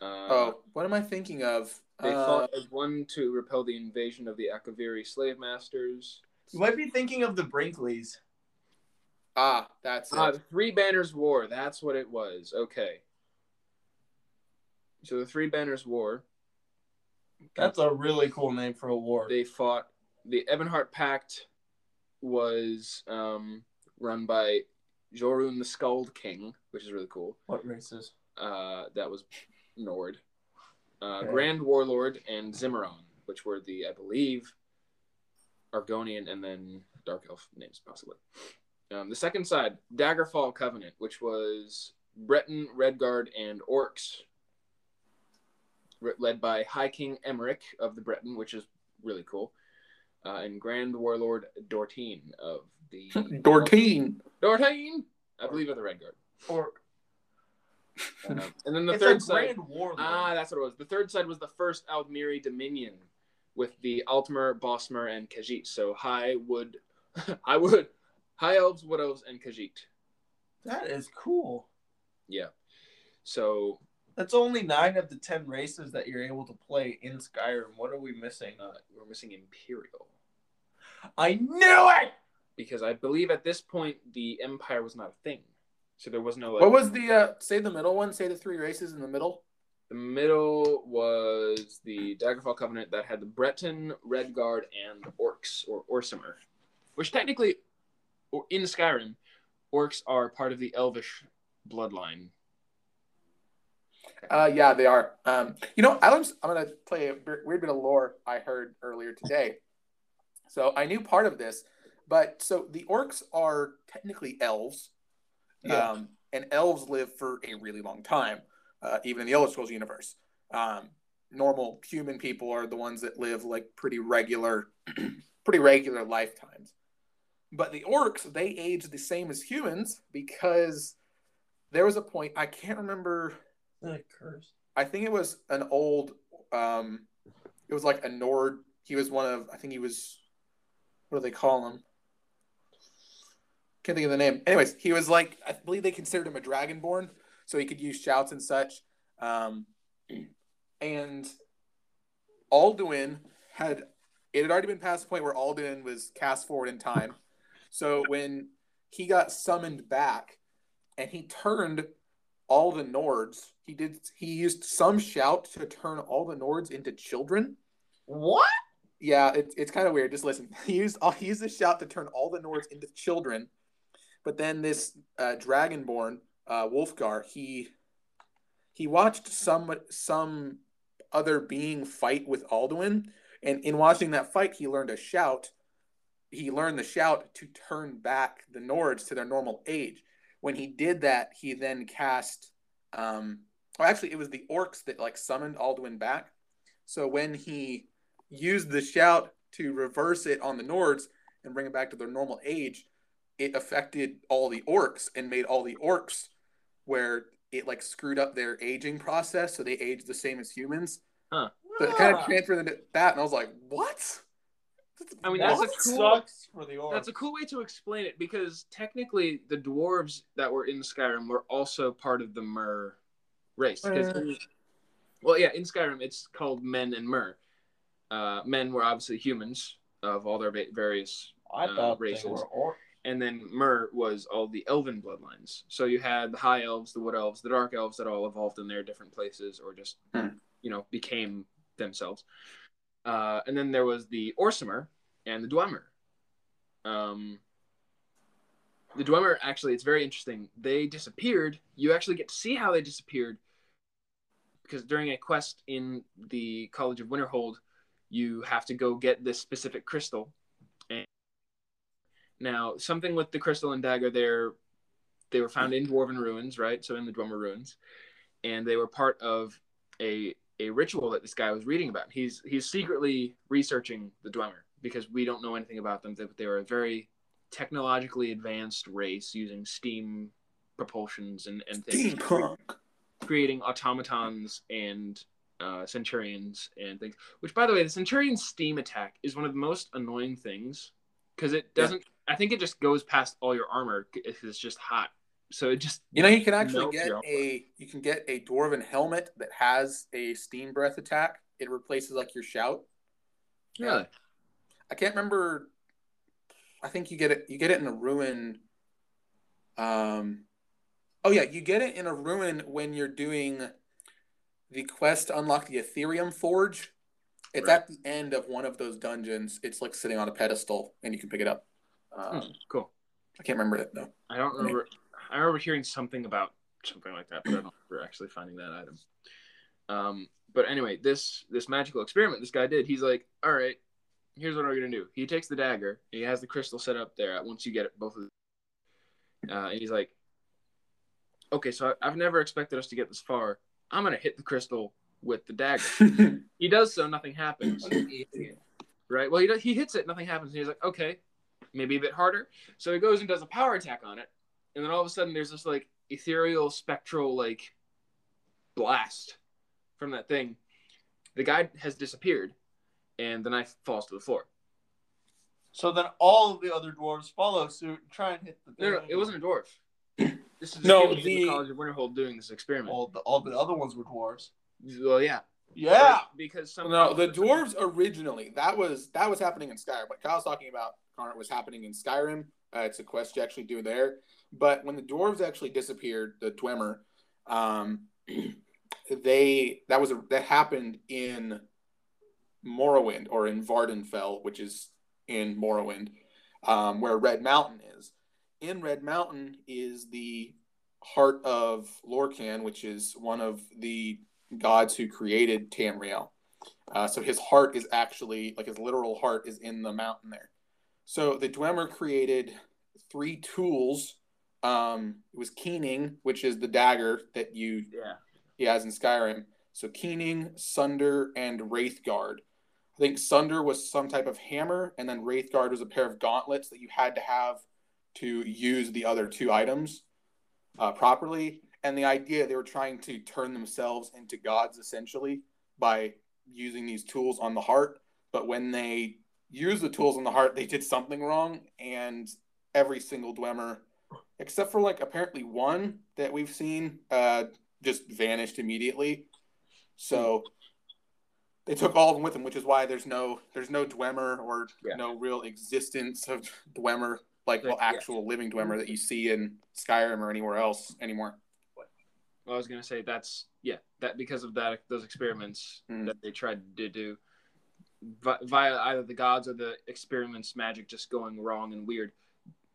Uh, oh, what am I thinking of? They uh, fought as one to repel the invasion of the Akaviri slave masters. You might be thinking of the Brinkleys. Ah, that's ah, the Three Banners War. That's what it was. Okay. So the Three Banners War. That's a really cool name for a war. They fought the Ebonheart Pact was um, run by Jorunn the Skald King, which is really cool. What races? Uh, that was Nord. Uh, okay. Grand Warlord and Zimmeron, which were the, I believe, Argonian and then Dark Elf names, possibly. Um, the second side, Daggerfall Covenant, which was Breton, Redguard, and Orcs, led by High King Emeric of the Breton, which is really cool uh, and Grand Warlord Dortine of the Dortine. Dortine, I believe of the Redguard. Um, and then the it's third side. Ah, that's what it was. The third side was the first Aldmeri Dominion with the Altmer, Bosmer, and Khajiit. So High Wood, High Wood, High Elves, Wood Elves, and Khajiit. That is cool. Yeah. So that's only nine of the ten races that you're able to play in Skyrim. What are we missing? Uh, we're missing Imperial. I knew it because I believe at this point the Empire was not a thing, so there was no. Like, what was the uh, say the middle one? Say the three races in the middle. The middle was the Daggerfall Covenant that had the Breton, Redguard, and Orcs or Orsimer, which technically, in Skyrim, Orcs are part of the Elvish bloodline. Uh, yeah, they are. Um, you know, I'm, I'm going to play a weird bit of lore I heard earlier today. So I knew part of this, but so the orcs are technically elves, yeah. um, and elves live for a really long time, uh, even in the Elder Scrolls universe. Um, normal human people are the ones that live like pretty regular, pretty regular lifetimes. But the orcs, they age the same as humans because there was a point I can't remember. That curse. I think it was an old. Um, it was like a Nord. He was one of. I think he was. What do they call him? Can't think of the name. Anyways, he was like. I believe they considered him a dragonborn, so he could use shouts and such. Um, and Alduin had. It had already been past the point where Alduin was cast forward in time. So when he got summoned back, and he turned all the Nords. He did. He used some shout to turn all the Nords into children. What? Yeah, it, it's kind of weird. Just listen. He used he used the shout to turn all the Nords into children, but then this uh, Dragonborn uh, Wolfgar he he watched some some other being fight with Alduin, and in watching that fight, he learned a shout. He learned the shout to turn back the Nords to their normal age when he did that, he then cast. Um, well, actually, it was the orcs that like summoned Alduin back. So when he used the shout to reverse it on the Nords and bring it back to their normal age, it affected all the orcs and made all the orcs where it like screwed up their aging process, so they aged the same as humans. Huh. So it kind of transferred into that, and I was like, "What?" I mean, that that's a cool. sucks for the orcs. That's a cool way to explain it because technically the dwarves that were in Skyrim were also part of the Mer race. 'Cause Uh. well, yeah, in Skyrim it's called men and Mer. Uh, men were obviously humans of all their va- various, I uh, thought races. They were orcs. and then Mer was all the elven bloodlines. So you had the high elves, the wood elves, the dark elves that all evolved in their different places or just, Hmm. you know, became themselves. Uh, and then there was the Orsimer and the Dwemer. Um, the Dwemer actually, it's very interesting. They disappeared. You actually get to see how they disappeared because during a quest in the College of Winterhold, you have to go get this specific crystal. Now, something with the crystal and dagger, they're they were found in dwarven ruins, right? So in the Dwemer ruins, and they were part of a a ritual that this guy was reading about. He's he's secretly researching the Dwemer because we don't know anything about them. They, they were a very technologically advanced race using steam propulsions and, and things Steampunk. creating automatons and uh, centurions and things. Which, by the way, the centurion steam attack is one of the most annoying things because it doesn't Yeah. I think it just goes past all your armor because it's just hot. So it just You know, you can actually get a you can get a dwarven helmet that has a steam breath attack. It replaces like your shout. Really? I can't remember. I think you get it. You get it in a ruin. Um, oh yeah, you get it in a ruin when you're doing the quest to unlock the Aetherium Forge. It's Right. at the end of one of those dungeons. It's like sitting on a pedestal, and you can pick it up. Um, Hmm, cool. I can't remember it though. I don't remember. I remember hearing something about something like that, but I don't remember actually finding that item. Um, but anyway, this this magical experiment this guy did. He's like, all right, here's what we're gonna do. He takes the dagger. He has the crystal set up there. Once you get it, both of them, uh, and he's like, okay, so I, I've never expected us to get this far. I'm gonna hit the crystal with the dagger. he does so, nothing happens. right? Well, he does, he hits it, nothing happens. And he's like, okay, maybe a bit harder. So he goes and does a power attack on it, and then all of a sudden there's this like ethereal, spectral like blast from that thing. The guy has disappeared, and the knife falls to the floor. So then all of the other dwarves follow suit and try and hit the No, no, it wasn't a dwarf. This is No, no, the, the- College of Winterhold doing this experiment. All the, all the other ones were dwarves. Well, yeah, Yeah. because some No, the dwarves originally that was that was happening in Skyrim. What Kyle's talking about, Connor, was happening in Skyrim. Uh, it's a quest you actually do there. But when the dwarves actually disappeared, the Dwemer, um, they that was a, that happened in Morrowind or in Vvardenfell, which is in Morrowind, um, where Red Mountain is. In Red Mountain is the heart of Lorkhan, which is one of the gods who created Tamriel. Uh, so his heart is actually like his literal heart is in the mountain there. So the Dwemer created three tools. Um, it was keening, which is the dagger that you yeah, he has in Skyrim. So Keening, Sunder, and Wraithguard. I think Sunder was some type of hammer, and then Wraithguard was a pair of gauntlets that you had to have to use the other two items uh, properly. And the idea they were trying to turn themselves into gods essentially by using these tools on the heart. But when they used the tools on the heart, they did something wrong, and every single Dwemer, except for like apparently one that we've seen, uh, just vanished immediately. So they took all of them with them, which is why there's no there's no Dwemer or Yeah. no real existence of Dwemer like well, Like, yeah. actual living Dwemer that you see in Skyrim or anywhere else anymore. I was gonna say that's yeah that because of that those experiments Mm. that they tried to do via either the gods or the experiments magic just going wrong and weird.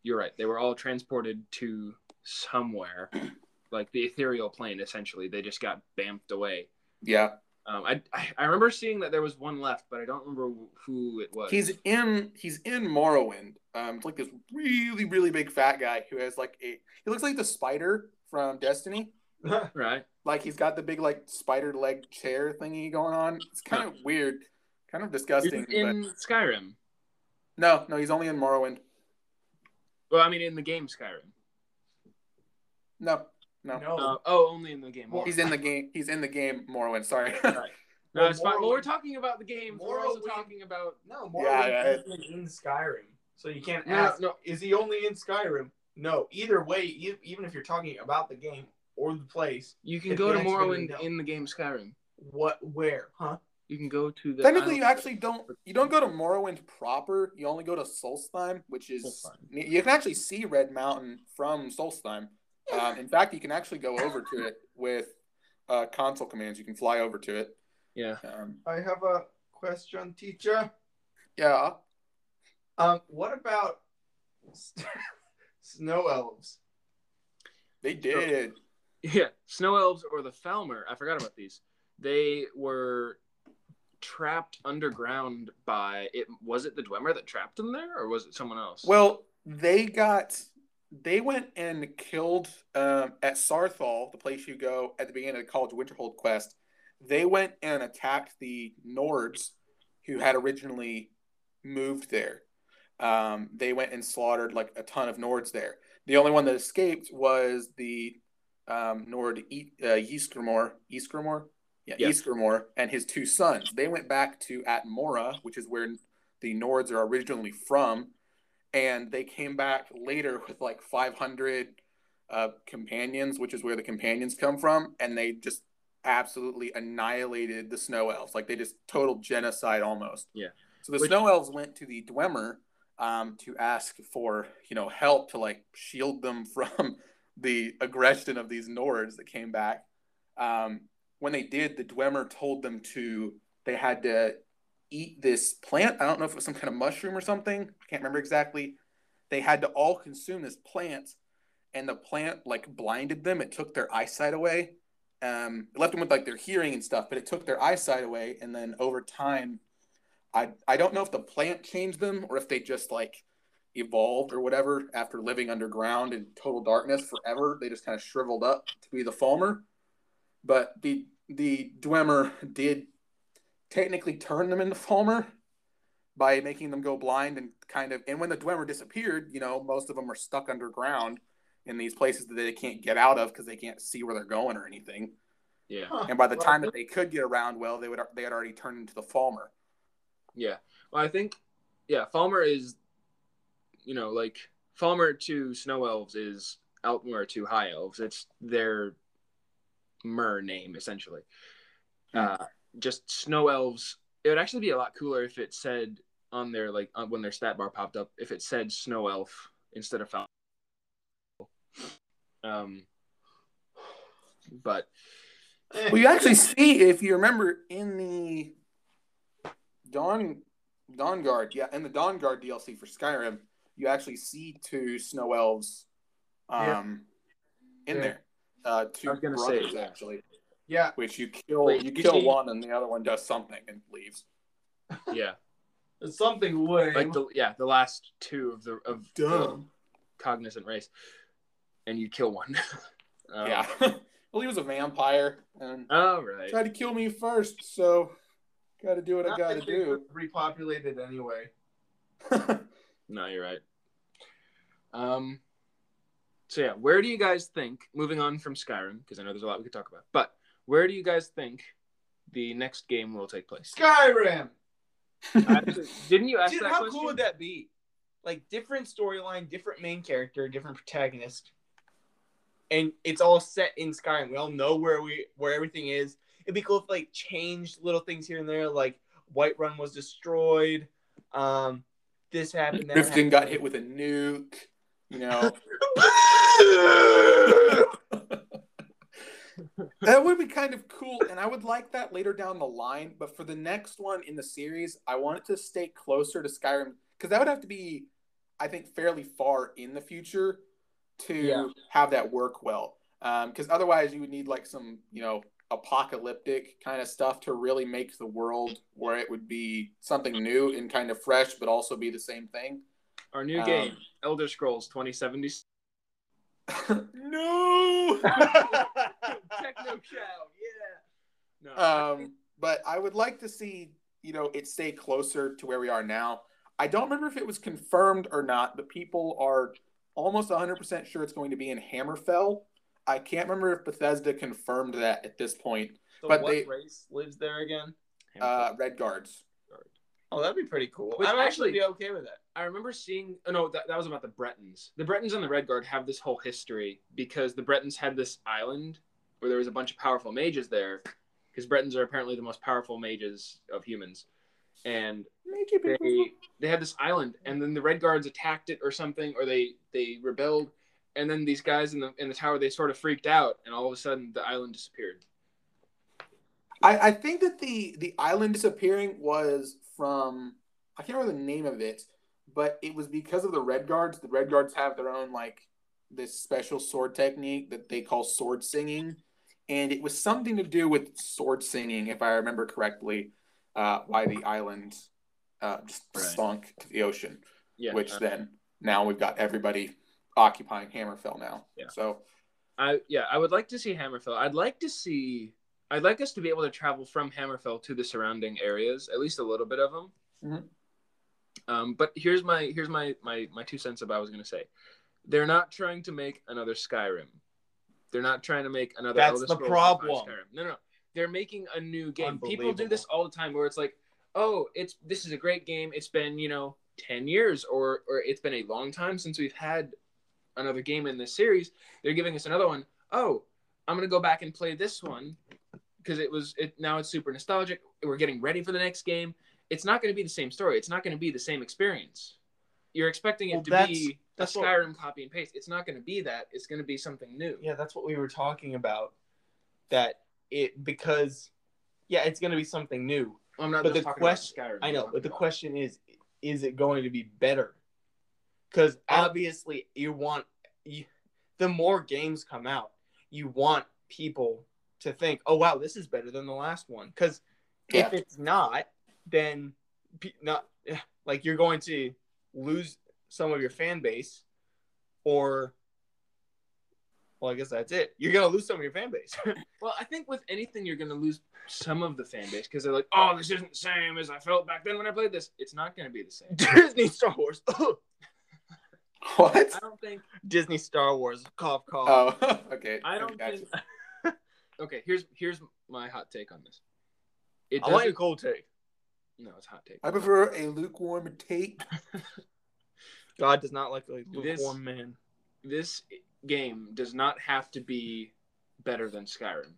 You're right. They were all transported to somewhere, like the ethereal plane. Essentially, they just got bamfed away. Yeah, Um, I, I I remember seeing that there was one left, but I don't remember who it was. he's in he's in Morrowind. Um, it's like this really really big fat guy who has like a he looks like the spider from Destiny. right. Like he's got the big like spider leg chair thingy going on. It's kind of weird, kind of disgusting. He's in but Skyrim. no, no, he's only in Morrowind. Well, I mean, in the game Skyrim. No, no, No. Uh, oh, only in the game. Well, he's in the game. He's in the game Morrowind. Sorry. Right. No, Well, it's fine. Well, we're talking about the game. Morrowind. We're also talking about. No, Yeah, yeah, Morrowind isn't in Skyrim, so you can't No, ask. no. Is he only in Skyrim? No. Either way, even if you're talking about the game or the place, You can go to answer's gonna be Morrowind in the game Skyrim. what, where, huh? You can go to the. Technically, you actually don't. You don't go to Morrowind proper. You only go to Solstheim, which is Solstheim. you can actually see Red Mountain from Solstheim. Um, in fact, you can actually go over to it with uh, console commands. You can fly over to it. Yeah. Um, I have a question, teacher. yeah, Um, what about snow elves? they did. Yeah. Snow elves or the Falmer. I forgot about these. They were trapped underground by it. Was it the Dwemer that trapped them there, or was it someone else? Well, they got they went and killed um, at Saarthal, the place you go at the beginning of the College Winterhold quest. They went and attacked the Nords, who had originally moved there. Um, they went and slaughtered like a ton of Nords there. The only one that escaped was the um, Nord e- uh, Ysgramor. Ysgramor, yeah. Ysgramor, and his two sons. They went back to Atmora, which is where the Nords are originally from, and they came back later with like 500 uh, companions, which is where the companions come from, and they just absolutely annihilated the snow elves. Like they just total genocide almost. Yeah. So the Which- snow elves went to the Dwemer um, to ask for you know help to like shield them from the aggression of these Nords that came back. Um, when they did, the Dwemer told them to they had to eat this plant. I don't know if it was some kind of mushroom or something. I can't remember exactly. They had to all consume this plant, and the plant like blinded them. It took their eyesight away. Um, it left them with like their hearing and stuff, but it took their eyesight away. And then over time, I I don't know if the plant changed them or if they just like evolved or whatever after living underground in total darkness forever. They just kind of shriveled up to be the Falmer. But the the Dwemer did technically turn them into Falmer by making them go blind and kind of and when the Dwemer disappeared, you know, most of them are stuck underground in these places that they can't get out of because they can't see where they're going or anything. yeah. Huh. And by the Well, time that they could get around well, they would they had already turned into the Falmer. Yeah. Well, I think, yeah, Falmer is, you know, like Falmer to Snow Elves is Altmer to High Elves. It's their mer name essentially. Uh, just Snow Elves. It would actually be a lot cooler if it said on their like on, when their stat bar popped up if it said Snow Elf instead of Falmer. Um, but Well, you actually see if you remember in the Dawn Dawnguard, yeah, in the Dawnguard DLC for Skyrim, you actually see two snow elves um in Yeah. there. Uh two I was gonna say, brothers yeah. actually. yeah, Which you kill Wait, you you kill see- one and the other one does something and leaves. yeah, it's something lame. like the yeah the last two of the of the Dumb. cognizant race, and you kill one. Um, yeah. Well, he was a vampire and Oh right. tried to kill me first, so got to do what I got to do. were Repopulated anyway. No, you're right. Um. So yeah, where do you guys think? Moving on from Skyrim, because I know there's a lot we could talk about, but where do you guys think the next game will take place? Skyrim. Actually, didn't you ask Dude, that how question? cool would that be? Like different storyline, different main character, different protagonist, and it's all set in Skyrim. We all know where we where everything is. It'd be cool if like changed little things here and there, like Whiterun was destroyed. Um, this happened. That Riften got hit with a nuke. You know, that would be kind of cool, and I would like that later down the line. But for the next one in the series, I want it to stay closer to Skyrim because that would have to be, I think, fairly far in the future to Yeah. have that work well. Because otherwise, you would need like some, you know, apocalyptic kind of stuff to really make the world where it would be something new and kind of fresh, but also be the same thing. Our new Um, game, Elder Scrolls 2070. No. Techno Chow, yeah. No. um, but I would like to see you know it stay closer to where we are now. I don't remember if it was confirmed or not, but people are almost 100% sure it's going to be in Hammerfell. I can't remember if Bethesda confirmed that at this point. So but what they- race lives there again? Uh, Redguards. Oh, that'd be pretty cool. Which I'd actually actually- be okay with that. I remember seeing. Oh no, that, that was about the Bretons. The Bretons and the Redguard have this whole history because the Bretons had this island where there was a bunch of powerful mages there, because Bretons are apparently the most powerful mages of humans, and they they had this island, and then the Redguards attacked it or something, or they they rebelled, and then these guys in the in the tower they sort of freaked out, and all of a sudden the island disappeared. I, I think that the the island disappearing was from I can't remember the name of it, but it was because of the Redguards. The Redguards have their own like this special sword technique that they call sword singing, and it was something to do with sword singing, if I remember correctly. Uh, why the island uh, just Right. sunk to the ocean, Yeah, which uh, then now we've got everybody occupying Hammerfell now. Yeah. So I yeah, I would like to see Hammerfell. I'd like to see. I'd like us to be able to travel from Hammerfell to the surrounding areas, at least a little bit of them. Mhm. Um, but here's my here's my my my two cents about. I was gonna say, they're not trying to make another Skyrim. They're not trying to make another. That's Elder the Scrolls problem. Skyrim. No, no, they're making a new game. People do this all the time, where it's like, oh, it's this is a great game. It's been you know ten years, or or it's been a long time since we've had another game in this series. They're giving us another one. Oh, I'm gonna go back and play this one because it was it now it's super nostalgic. We're getting ready for the next game. It's not going to be the same story. It's not going to be the same experience. You're expecting it Well, to that's- be that's a what- Skyrim copy and paste. It's not going to be that. It's going to be something new. Yeah, that's what we were talking about. That it because yeah, it's gonna be something new. I'm not But just the question- about Skyrim. I know, but the about- question is, is it going to be better? Because Uh, obviously, you want you, the more games come out, you want people to think, "Oh wow, this is better than the last one." Because Yeah. if it's not, then not like you're going to lose some of your fan base, or well, I guess that's it. You're gonna lose some of your fan base. Well, I think with anything, you're going to lose some of the fan base because they're like, "Oh, this isn't the same as I felt back then when I played this." It's not going to be the same. Disney Star Wars. what? I don't think. Disney Star Wars. Cough cough. Oh, okay. I don't Gotcha. think. Okay, here's here's my hot take on this. It I want your doesn't. cold take. No, it's hot take. I prefer a lukewarm take. God does not like a This- lukewarm man. this game does not have to be better than Skyrim.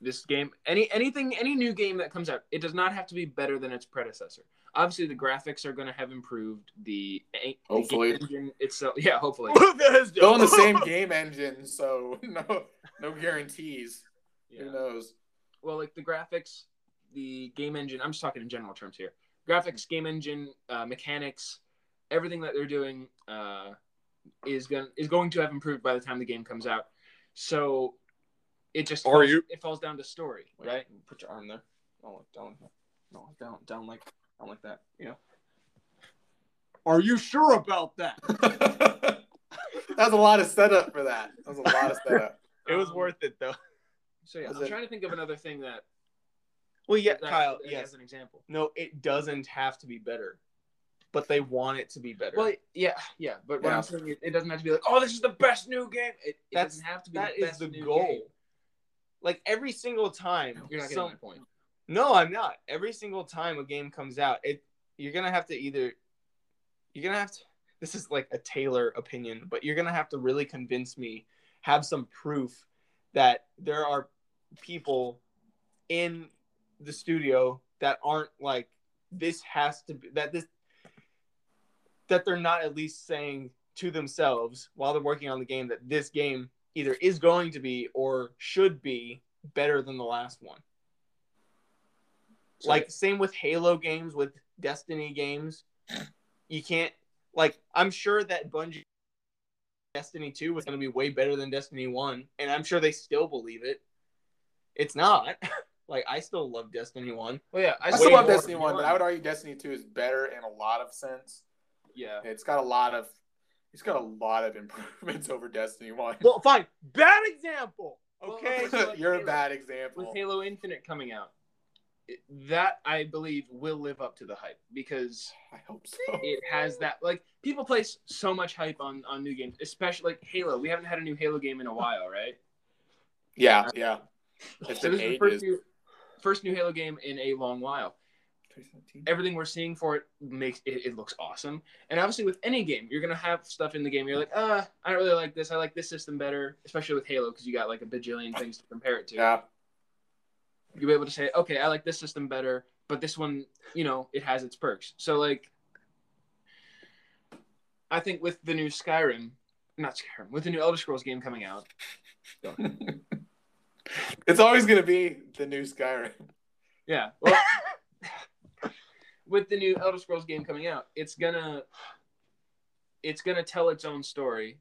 This game, any anything, any new game that comes out, it does not have to be better than its predecessor. Obviously, the graphics are going to have improved. The, the Hopefully. game engine itself, yeah, hopefully. Still in the same game engine, so no no guarantees. Yeah. Who knows? Well, like the graphics, the game engine. I'm just talking in general terms here. Graphics, game engine, uh, mechanics, everything that they're doing uh, is going is going to have improved by the time the game comes out. So it just Are falls, you- it falls down to story, Wait, right? Put your arm there. No, down. No, down, down like, down like that. You know. Are you sure about that? was a lot of setup for that. That was a lot of setup. It was Um, worth it though. So yeah, Was I'm it- trying to think of another thing that. Well, yeah, that- Kyle. that Yes. As an example. No, it doesn't have to be better, but they want it to be better. Well, yeah, yeah, but what Yeah. I'm saying is, it doesn't have to be like, oh, this is the best new game. It, it doesn't have to be. that the is the new goal. game. like every single time, You're not getting some- my point. No, I'm not. Every single time a game comes out, it you're gonna have to either you're gonna have to this is like a Taylor opinion, but you're gonna have to really convince me, have some proof that there are people in the studio that aren't like this has to be that this that they're not at least saying to themselves while they're working on the game that this game either is going to be or should be better than the last one. So- like same with Halo games, with Destiny games. You can't like I'm sure that Bungie Destiny 2 was going to be way better than Destiny 1 and I'm sure they still believe it. It's not. like I still love Destiny 1. Well, yeah, I, I still love Destiny One, but I would argue Destiny Two is better in a lot of sense. Yeah, It's got a lot of, it's got a lot of improvements over Destiny One. Well, fine. Bad example. Well, Okay. okay. like You're a Halo. bad with example. Halo Infinite coming out, it- that I believe will live up to the hype because I hope so. it has that like people place so much hype on on new games, especially like Halo. We haven't had a new Halo game in a while, right? Yeah, yeah. It's So this is the first new, first new Halo game in a long while. 2017. Everything we're seeing for it makes it, it looks awesome. And obviously, with any game, you're gonna have stuff in the game. You're like, uh, I don't really like this. I like this system better, especially with Halo because you got like a bajillion things to compare it to. Yeah, You'll be able to say, okay, I like this system better, but this one, you know, it has its perks. So like, I think with the new Skyrim, not Skyrim, with the new Elder Scrolls game coming out, it's always gonna be the new Skyrim. yeah, well, with the new Elder Scrolls game coming out, it's gonna, it's gonna tell its own story,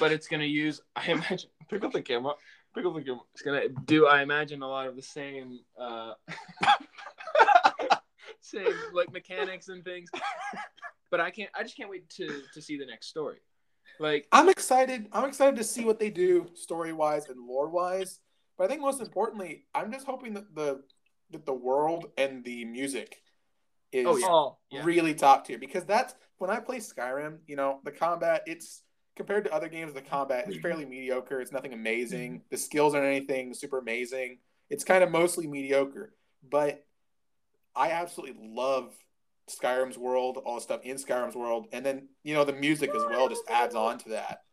but it's gonna use, I imagine, Pick up the camera. Pick up the it's gonna do, I imagine, a lot of the same, uh, same like mechanics and things. But I can't, I just can't wait to to see the next story. Like, I'm excited. I'm excited to see what they do story wise and lore wise. But I think most importantly, I'm just hoping that the that the world and the music is Oh, yeah. Oh, Yeah. really top tier because that's when I play Skyrim. You know, the combat it's compared to other games, the combat is fairly mediocre. It's nothing amazing. The skills aren't anything super amazing. It's kind of mostly mediocre. But I absolutely love Skyrim's world, all the stuff in Skyrim's world, and then you know the music as well just adds on to that.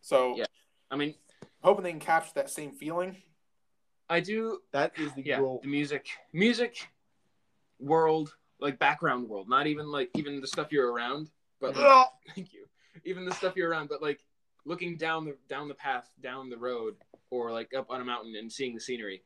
So Yeah. I mean, hoping they can capture that same feeling. I do that is the yeah goal. the music music world like background world not even like even the stuff you're around but like, thank you even the stuff you're around but like looking down the down the path down the road or like up on a mountain and seeing the scenery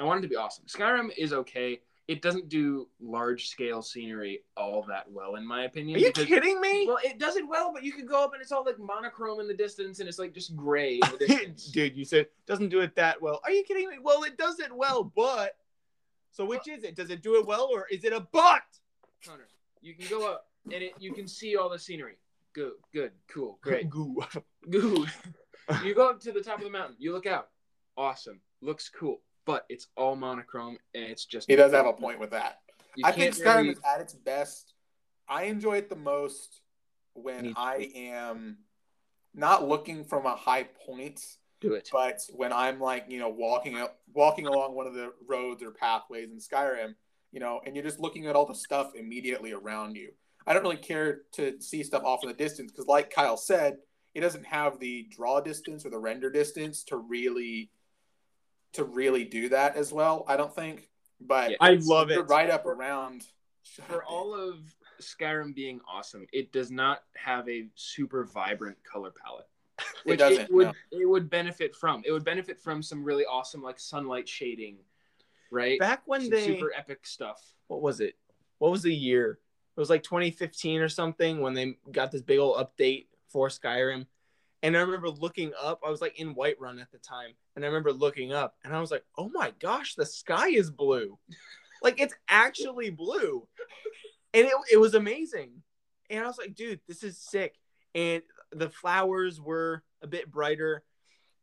i want it to be awesome skyrim is okay it doesn't do large scale scenery all that well in my opinion Are you because- kidding me? well it does it well but you could go up and it's all like monochrome in the distance and it's like just gray in the distance Dude, you said doesn't do it that well. Are you kidding me? Well, it does it well, but so which is it? Does it do it well or is it a but? Connor, you can go up and it, you can see all the scenery. Good, good, cool, great, Goo. good. you go up to the top of the mountain. You look out. Awesome. Looks cool, but it's all monochrome and it's just. He does have a point with that. You I think Skyrim really- is at its best. I enjoy it the most when Me I am not looking from a high point, do it. but when I'm like, you know, walking up, walking along one of the roads or pathways in Skyrim, you know, and you're just looking at all the stuff immediately around you. I don't really care to see stuff off in the distance because, like Kyle said, it doesn't have the draw distance or the render distance to really to really do that as well. I don't think, but Yeah. I love it. right up around. For all of Skyrim being awesome, it does not have a super vibrant color palette. It Which doesn't, would no. it would benefit from. It would benefit from some really awesome like sunlight shading, right? Back when Some they super epic stuff. what was it? What was the year? It was like 2015 or something when they got this big old update for Skyrim. And I remember looking up. I was like in Whiterun at the time, and I remember looking up, and I was like, "Oh my gosh, the sky is blue! like it's actually blue!" And it, it was amazing. And I was like, "Dude, this is sick!" And the flowers were a bit brighter,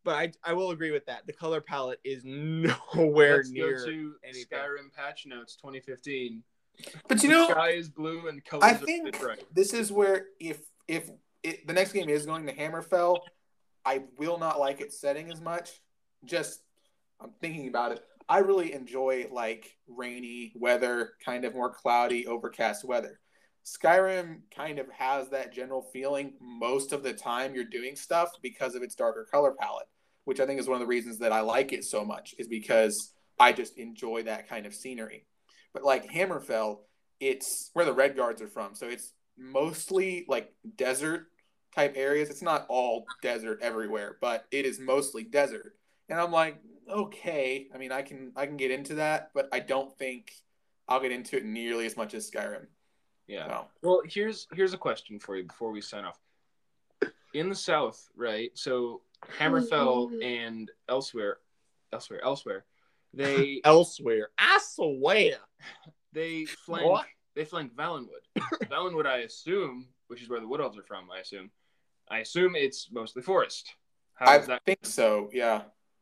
but I I will agree with that. The color palette is nowhere Let's near. go to anything. Skyrim patch notes 2015. But you The know, sky is blue and colors I think this is where if if it, the next game is going to Hammerfell, I will not like its setting as much. Just I'm thinking about it. I really enjoy like rainy weather, kind of more cloudy, overcast weather. Skyrim kind of has that general feeling most of the time you're doing stuff because of its darker color palette, which I think is one of the reasons that I like it so much is because I just enjoy that kind of scenery. But like Hammerfell, it's where the Redguards are from, so it's mostly like desert type areas. It's not all desert everywhere, but it is mostly desert. And I'm like, okay, I mean, I can I can get into that, but I don't think I'll get into it nearly as much as Skyrim. Yeah. So, Well, here's here's a question for you before we sign off. In the south, right? So Hammerfell mm-hmm. and Elsweyr, Elsweyr, Elsweyr, they Elsweyr, I swear. they flank What? they flank Valenwood. Valenwood, I assume, which is where the Wood Elves are from. I assume. I assume it's mostly forest. How I does that think so. Yeah.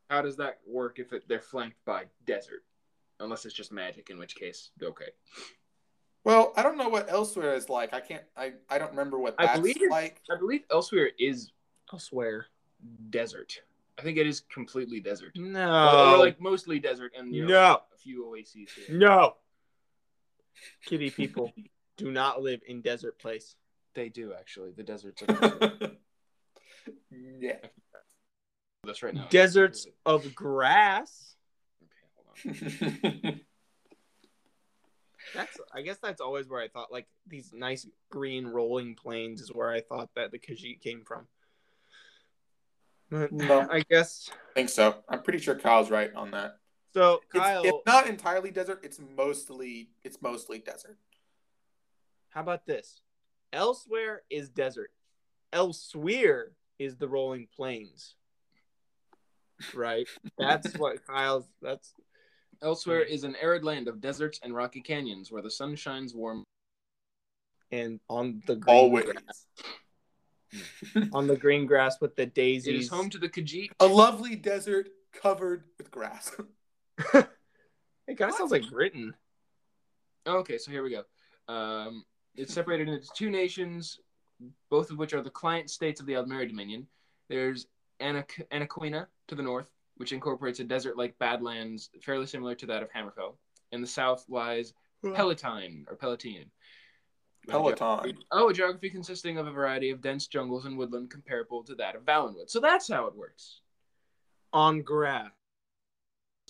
how does that work if it, they're flanked by desert? Unless it's just magic, in which case, okay. Well, I don't know what Elsweyr is like. I can't. I I don't remember what I that's believe like. I believe Elsweyr is Elsweyr. desert. I think it is completely desert. No. or like mostly desert and you know, No. a few oases here. no. Kitty people do not live in desert place. They do actually. The deserts are yeah. this right now. Deserts of grass. Okay, hold on. That's I guess that's always where I thought like these nice green rolling plains is where I thought that the Khajiit came from. But No. I guess I think so. I'm pretty sure Kyle's right on that. so. It's, Kyle, it's not entirely desert. It's mostly it's mostly desert. how about this? Elsweyr is desert. Elsweyr is the rolling plains. Right. That's what Kyle's. That's Elsweyr is an arid land of deserts and rocky canyons where the sun shines warm. and on the green Always. grass, on the green grass with the daisies. It is home to the Khajiit. A lovely desert covered with grass. It kind of sounds like Britain. Okay, so here we go. Um, it's separated into two nations, both of which are the client states of the Aldmeri Dominion. There's Anac- Anequina to the north, which incorporates a desert-like badlands fairly similar to that of Hammerfell. In the south lies Palatine or Palatine. Peloton. Oh, a geography consisting of a variety of dense jungles and woodland comparable to that of Valenwood. So that's how it works. on grass.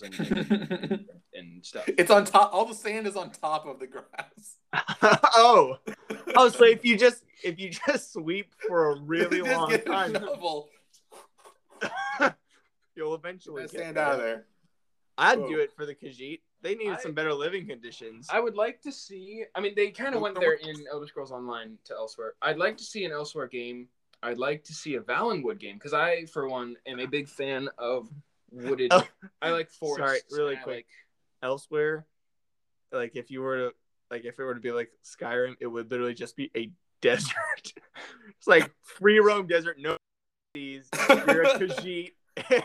And, and stuff. it's on top. All the sand is on top of the grass. oh, oh, so if you just if you just sweep for a really long time, you'll eventually Get get sand there. out of there. I'd Whoa. do it for the Khajiit. They needed I- some better living conditions. I would like to see. I mean, they kind of went there in Elder Scrolls Online to Elsweyr. I'd like to see an Elsweyr game. I'd like to see a Valenwood game because I, for one, am a big fan of wooded. Oh. I like forests. Sorry, really quick. like- Elsweyr, like if you were to like if it were to be like Skyrim, it would literally just be a desert. it's like free roam desert, no these. You're a Khajiit.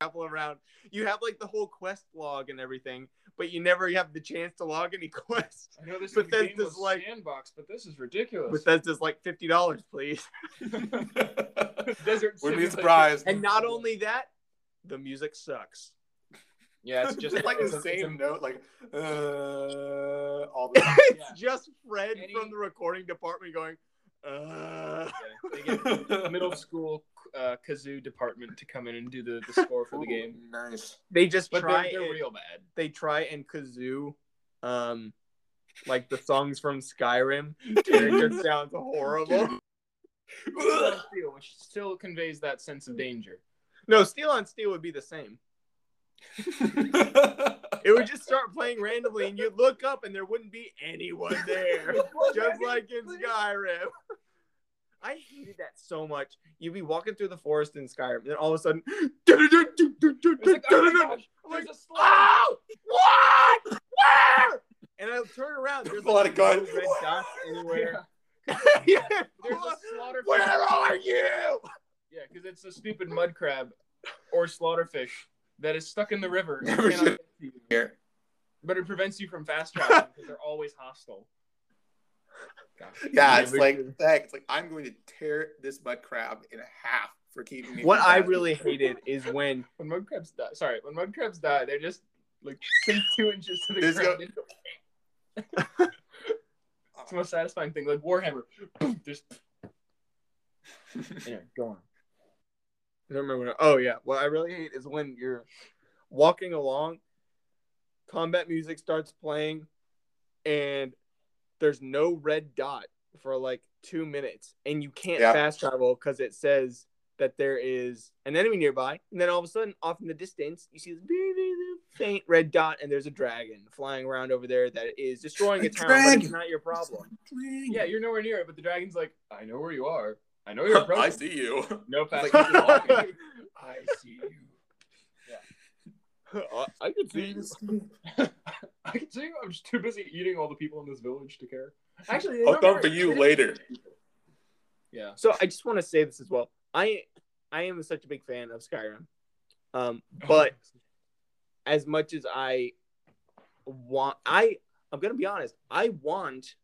Travel around. You have like the whole quest log and everything, but you never have the chance to log any quests. I know this But is then a like- sandbox, but this is ridiculous. Bethesda's like fifty dollars, please. Desert. Wouldn't be surprised. And not only that, the music sucks. Yeah, it's just Just like it's the a- it's a- same note, like uh, all the time. it's Yeah. just Fred Any- from the recording department going, uh Yeah, they get middle school uh, kazoo department to come in and do the, the score for the game. Ooh, Nice. they just But try they're, they're and, real bad. they try and kazoo um like the songs from Skyrim. and it just sounds horrible. Steel, which still conveys that sense of danger. No, Steel on Steel would be the same. It would just start playing randomly and you'd look up and there wouldn't be anyone there. just like in Skyrim. I hated that so much. You'd be walking through the forest in Skyrim, and then all of a sudden, like, oh my gosh, there's like, a slug. oh, what? Where? And I turn around. There's A lot of guns. no red dots anywhere. yeah. There's a slaughter. Where are you? Yeah, because it's a stupid mud crab or slaughterfish that is stuck in the river. and Never should- get to you. Here. But it prevents you from fast traveling because they're always hostile. Gosh. Yeah, Yeah, it's like deal. heck, it's like I'm going to tear this mud crab in half for keeping me. What I passing. really hated is when When mud crabs die, sorry, when mud crabs die, they're just like sink two inches to the There's ground. it's the most satisfying thing. Like Warhammer, boom, just anyway, go on. I don't remember. What, oh yeah, what I really hate is when you're walking along, combat music starts playing, and there's no red dot for like two minutes, and you can't Yeah. fast travel because it says that there is an enemy nearby, and then all of a sudden, off in the distance, you see this very, very little faint red dot, and there's a dragon flying around over there that is destroying a, A town, but it's not your problem. Yeah, you're nowhere near it, but the dragon's like, I know where you are. I know you're approaching. I see you. No fast Like- I see you. I can see you. I can see. I'm just too busy eating all the people in this village to care. Actually, I'll don't come for you later. Yeah. So I just want to say this as well. I I am such a big fan of Skyrim. Um, but as much as I want, I I'm gonna be honest. I want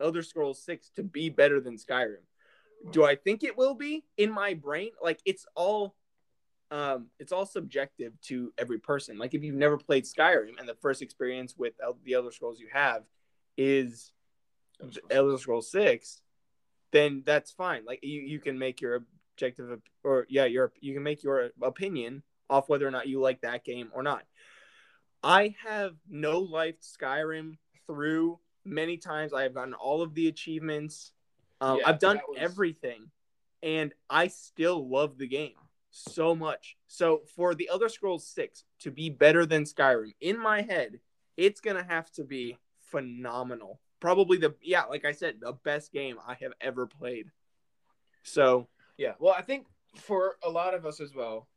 Elder Scrolls Six to be better than Skyrim. Do I think it will be in my brain? Like it's all, um, it's all subjective to every person. Like if you've never played Skyrim and the first experience with El- the Elder Scrolls you have is Elder Scrolls Six, then that's fine. Like you, you can make your objective or yeah, your you can make your opinion off whether or not you like that game or not. I have no life Skyrim through many times. I have gotten all of the achievements. Um, Yeah, I've done was- everything, and I still love the game so much. So for the Elder Scrolls Six to be better than Skyrim, in my head, it's gonna have to be phenomenal. Probably the yeah, like I said, the best game I have ever played. So Yeah. Well, I think for a lot of us as well,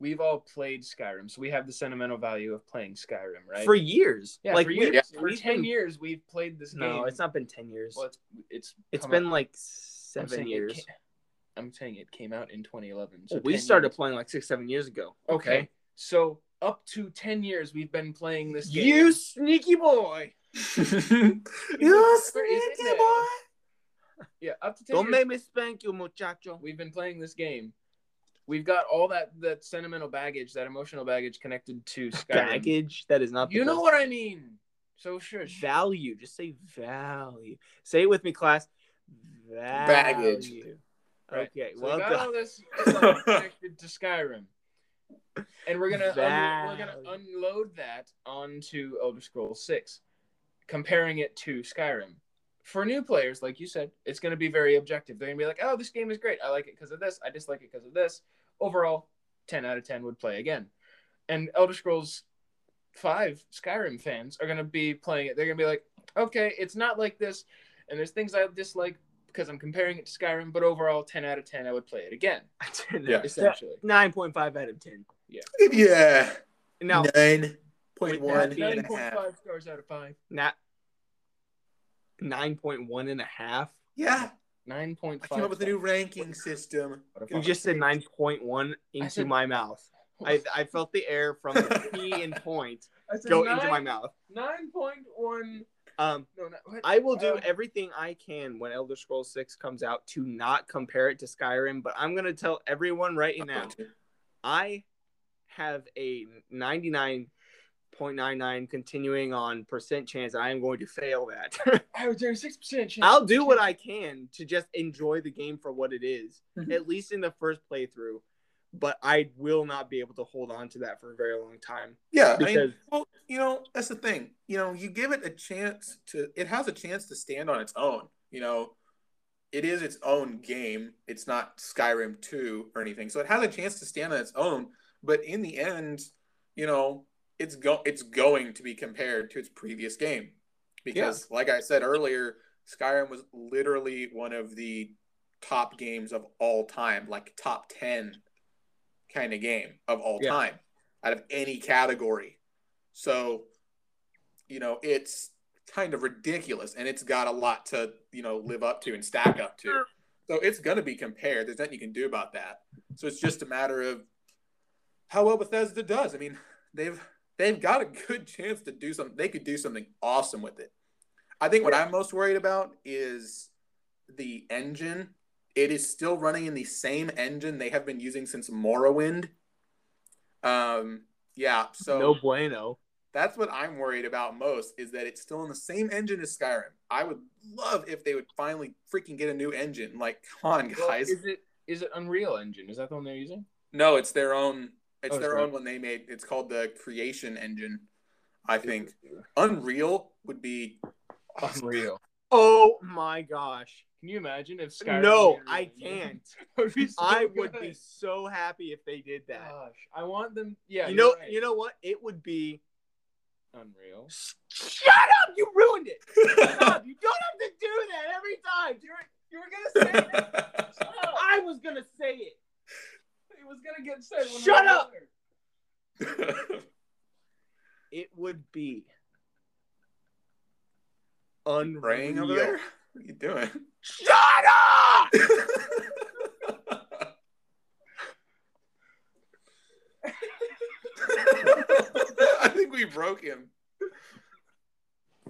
we've all played Skyrim, so we have the sentimental value of playing Skyrim, right? for years, yeah, like for years. For ten been- years, we've played this game. No, it's not been ten years. Well, it's it's it's been out- like seven it years. ca- I'm saying it came out in 2011. So Well, we started years. playing like six, seven years ago. Okay. So up to 10 years, we've been playing this game. You sneaky boy! you Where is it sneaky boy. Yeah, up to 10 Don't years, make me spank you, muchacho. we've been playing this game. We've got all that that sentimental baggage, that emotional baggage connected to Skyrim. Baggage. That is not. The You know what I mean. So shush. Value. Just say value. Say it with me, class. Value. Baggage. Right. Okay. So well we got done. all this connected to Skyrim, and we're gonna un- we're gonna unload that onto Elder Scrolls Six, comparing it to Skyrim. For new players, like you said, it's gonna be very objective. They're gonna be like, "Oh, this game is great. I like it because of this. I dislike it because of this." Overall, ten out of ten would play again. And Elder Scrolls Five Skyrim fans are gonna be playing it. They're gonna be like, "Okay, it's not like this, and there's things I dislike." Because I'm comparing it to Skyrim, but overall, 10 out of 10, I would play it again. Yeah. Essentially. Nine point five out of ten. Yeah. Yeah. Now, Nine point With one that and a Nine point half. five stars out of five. not nine point one and a half. Yeah. Nine point I five. came up with a new ranking system. You just said nine point one into said- my mouth. I, I felt the air from the P and point go nine, into my mouth. Nine point one. Um, No, no. What? I will do Uh, everything I can when Elder Scrolls Six comes out to not compare it to Skyrim. But I'm gonna tell everyone right now, I have a 99.99 continuing on percent chance I am going to fail that. I was doing six percent chance. I'll do what I can to just enjoy the game for what it is, Mhm. at least in the first playthrough. But I will not be able to hold on to that for a very long time. Yeah, I Because- mean, well, you know, that's the thing. You know, you give it a chance to. It has a chance to stand on its own. You know, it is its own game. It's not Skyrim two or anything, so it has a chance to stand on its own. But in the end, you know, it's go it's going to be compared to its previous game because, like I said earlier, Skyrim was literally one of the top games of all time, like top ten kind of game of all Yeah. time out of any category. So, you know, it's kind of ridiculous, and it's got a lot to you know live up to and stack up to. So it's going to be compared. There's nothing you can do about that. So it's just a matter of how well Bethesda does. I mean, they've they've got a good chance to do something. They could do something awesome with it. I think what I'm most worried about is the engine. It is still running in the same engine they have been using since Morrowind. Um, yeah, so no bueno. That's what I'm worried about most is that it's still in the same engine as Skyrim. I would love if they would finally freaking get a new engine. Like, come on, guys. Well, is it is it Unreal Engine? Is that the one they're using? No, it's their own. It's oh, their own one they made. It's called the Creation Engine. I think Unreal would be. Unreal. Oh my gosh! Can you imagine if Skyrim? No, I can't. so I would good. be so happy if they did that. Gosh, I want them. Yeah, you know, right. you know what? It would be unreal. Shut up! You ruined it. Shut up! You don't have to do that every time. You were, you were gonna say it. I was gonna say it. It was gonna get said. Shut up. it would be unreal. Over there. What are you doing? Shut up! I think we broke him.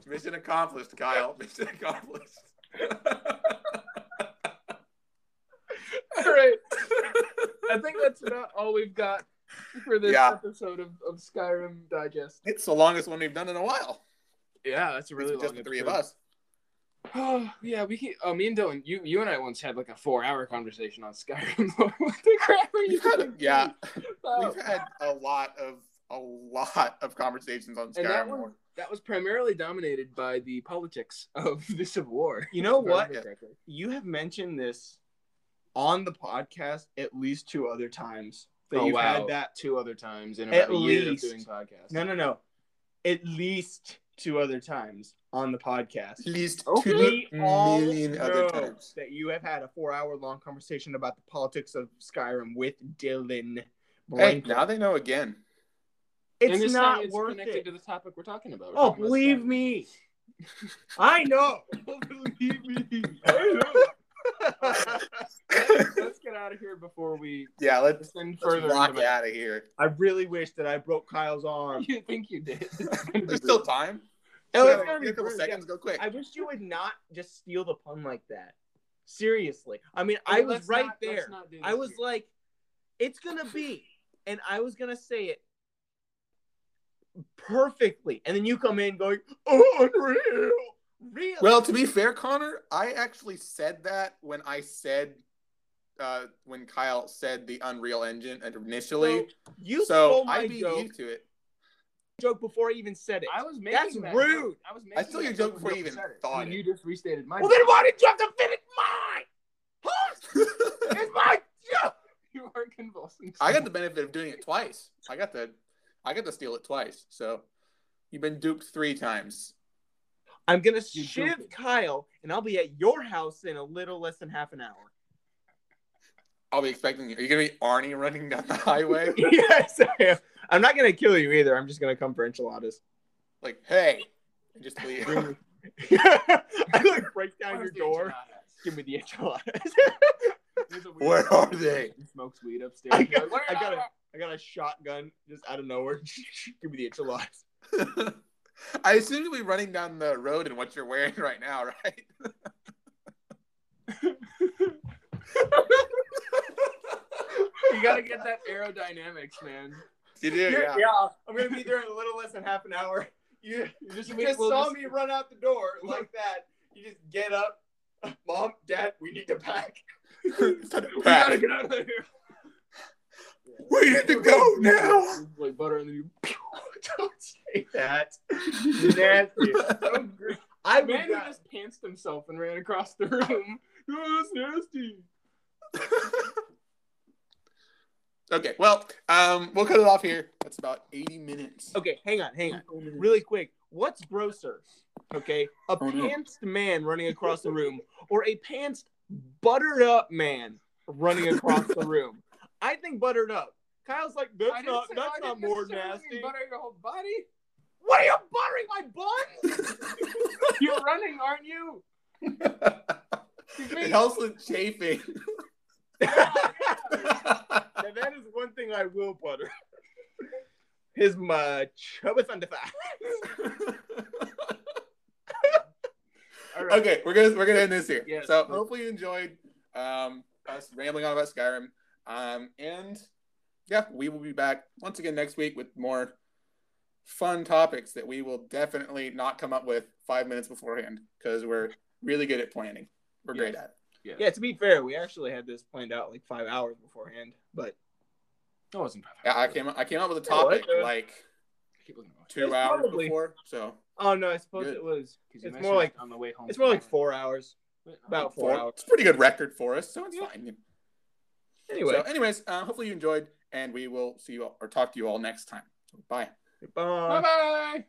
Mission accomplished, Kyle. Mission accomplished. all right. I think that's about all we've got for this yeah. episode of, of Skyrim Digest. It's the longest one we've done in a while. Yeah, that's a really it's just the three of us. Oh yeah, we can. Oh, me and Dylan, you you and I once had like a four-hour conversation on Skyrim. what the crap are you? Had, yeah, oh. we've had a lot of a lot of conversations on Skyrim. And that, one, that was primarily dominated by the politics of the Civil War. You know what? You have mentioned this on the podcast at least two other times. That oh, you've wow. had that two other times in about at a year least, of doing podcasts. No, no, no. At least two other times on the podcast. At least okay. two million other times. That you have had a four hour long conversation about the politics of Skyrim with Dylan. Hey, now they know again. It's not it's worth connected it. to the topic we're talking about. We're oh, talking believe about me. I know. believe me. I know. let's, get out of here before we yeah let's send further walk out of here. I really wish that i broke kyle's arm. You think you did? There's still time? Oh, it's gonna be a couple seconds go quick. I wish you would not just steal the pun like that. Seriously. I mean oh, i was right not, there. i was like it's gonna be and i was gonna say it perfectly, and then you come in going, oh, unreal. Real. Well, to be fair, Connor, I actually said that when I said uh, when Kyle said the Unreal Engine initially. So you so I beat you to it. Joke before I even said it. I was making that's that rude. Joke. I was making I stole your joke before you even thought and it. You just restated my. Well, joke. then why did you have to finish mine? Huh? it's my joke. You are convulsing. I got the benefit of doing it twice. I got the I got to steal it twice. So you've been duped three times. I'm gonna you shiv Kyle, and I'll be at your house in a little less than half an hour. I'll be expecting you. Are you gonna be Arnie running down the highway? yes, I am. I'm not gonna kill you either. I'm just gonna come for enchiladas. Like, hey, just leave. I like break down your door. Give me the enchiladas. Where are they? He smokes weed upstairs. I got, I got a, I got a shotgun just out of nowhere. Give me the enchiladas. I assume you'll be running down the road in what you're wearing right now, right? you gotta get that aerodynamics, man. You do, yeah. yeah. I'm gonna be there in a little less than half an hour. You, you just, you just saw just... me run out the door like that. You just get up, mom, dad, we need to pack. we gotta get out of here. We need to go now. Like butter, and then you. Don't say that. Nasty. so I man who just pantsed himself and ran across the room. Oh, that's nasty. okay, well, um, we'll cut it off here. That's about 80 minutes. Okay, hang on, hang on. Really quick. What's grosser? Okay, a oh, pantsed no. man running across the room or a pantsed buttered up man running across the room? I think buttered up. Kyle's like, that's not that's not more nasty. Butter your whole body. What are you buttering my buns? You're running, aren't you? it helps with chafing. Yeah, that is one thing I will butter. His my chubby thunder All right. okay, we're gonna we're gonna end this here. Yes. So hopefully you enjoyed um, us rambling on about Skyrim. Um, and yeah, we will be back once again next week with more fun topics that we will definitely not come up with five minutes beforehand because we're really good at planning. We're great at it. Yeah, to be fair, we actually had this planned out like five hours beforehand, but That wasn't five Yeah, I hours. came I came up with a Yeah, topic like I keep looking at my two It's hours probably- before. So oh no, I suppose Good. it was. It's more like on the way home. it's more like four hours, about four, four, hours. it's a pretty good record for us. So it's Yeah. fine. Anyway, So, anyways, uh, hopefully you enjoyed, and we will see you all, or talk to you all next time. Bye. bye. Bye bye.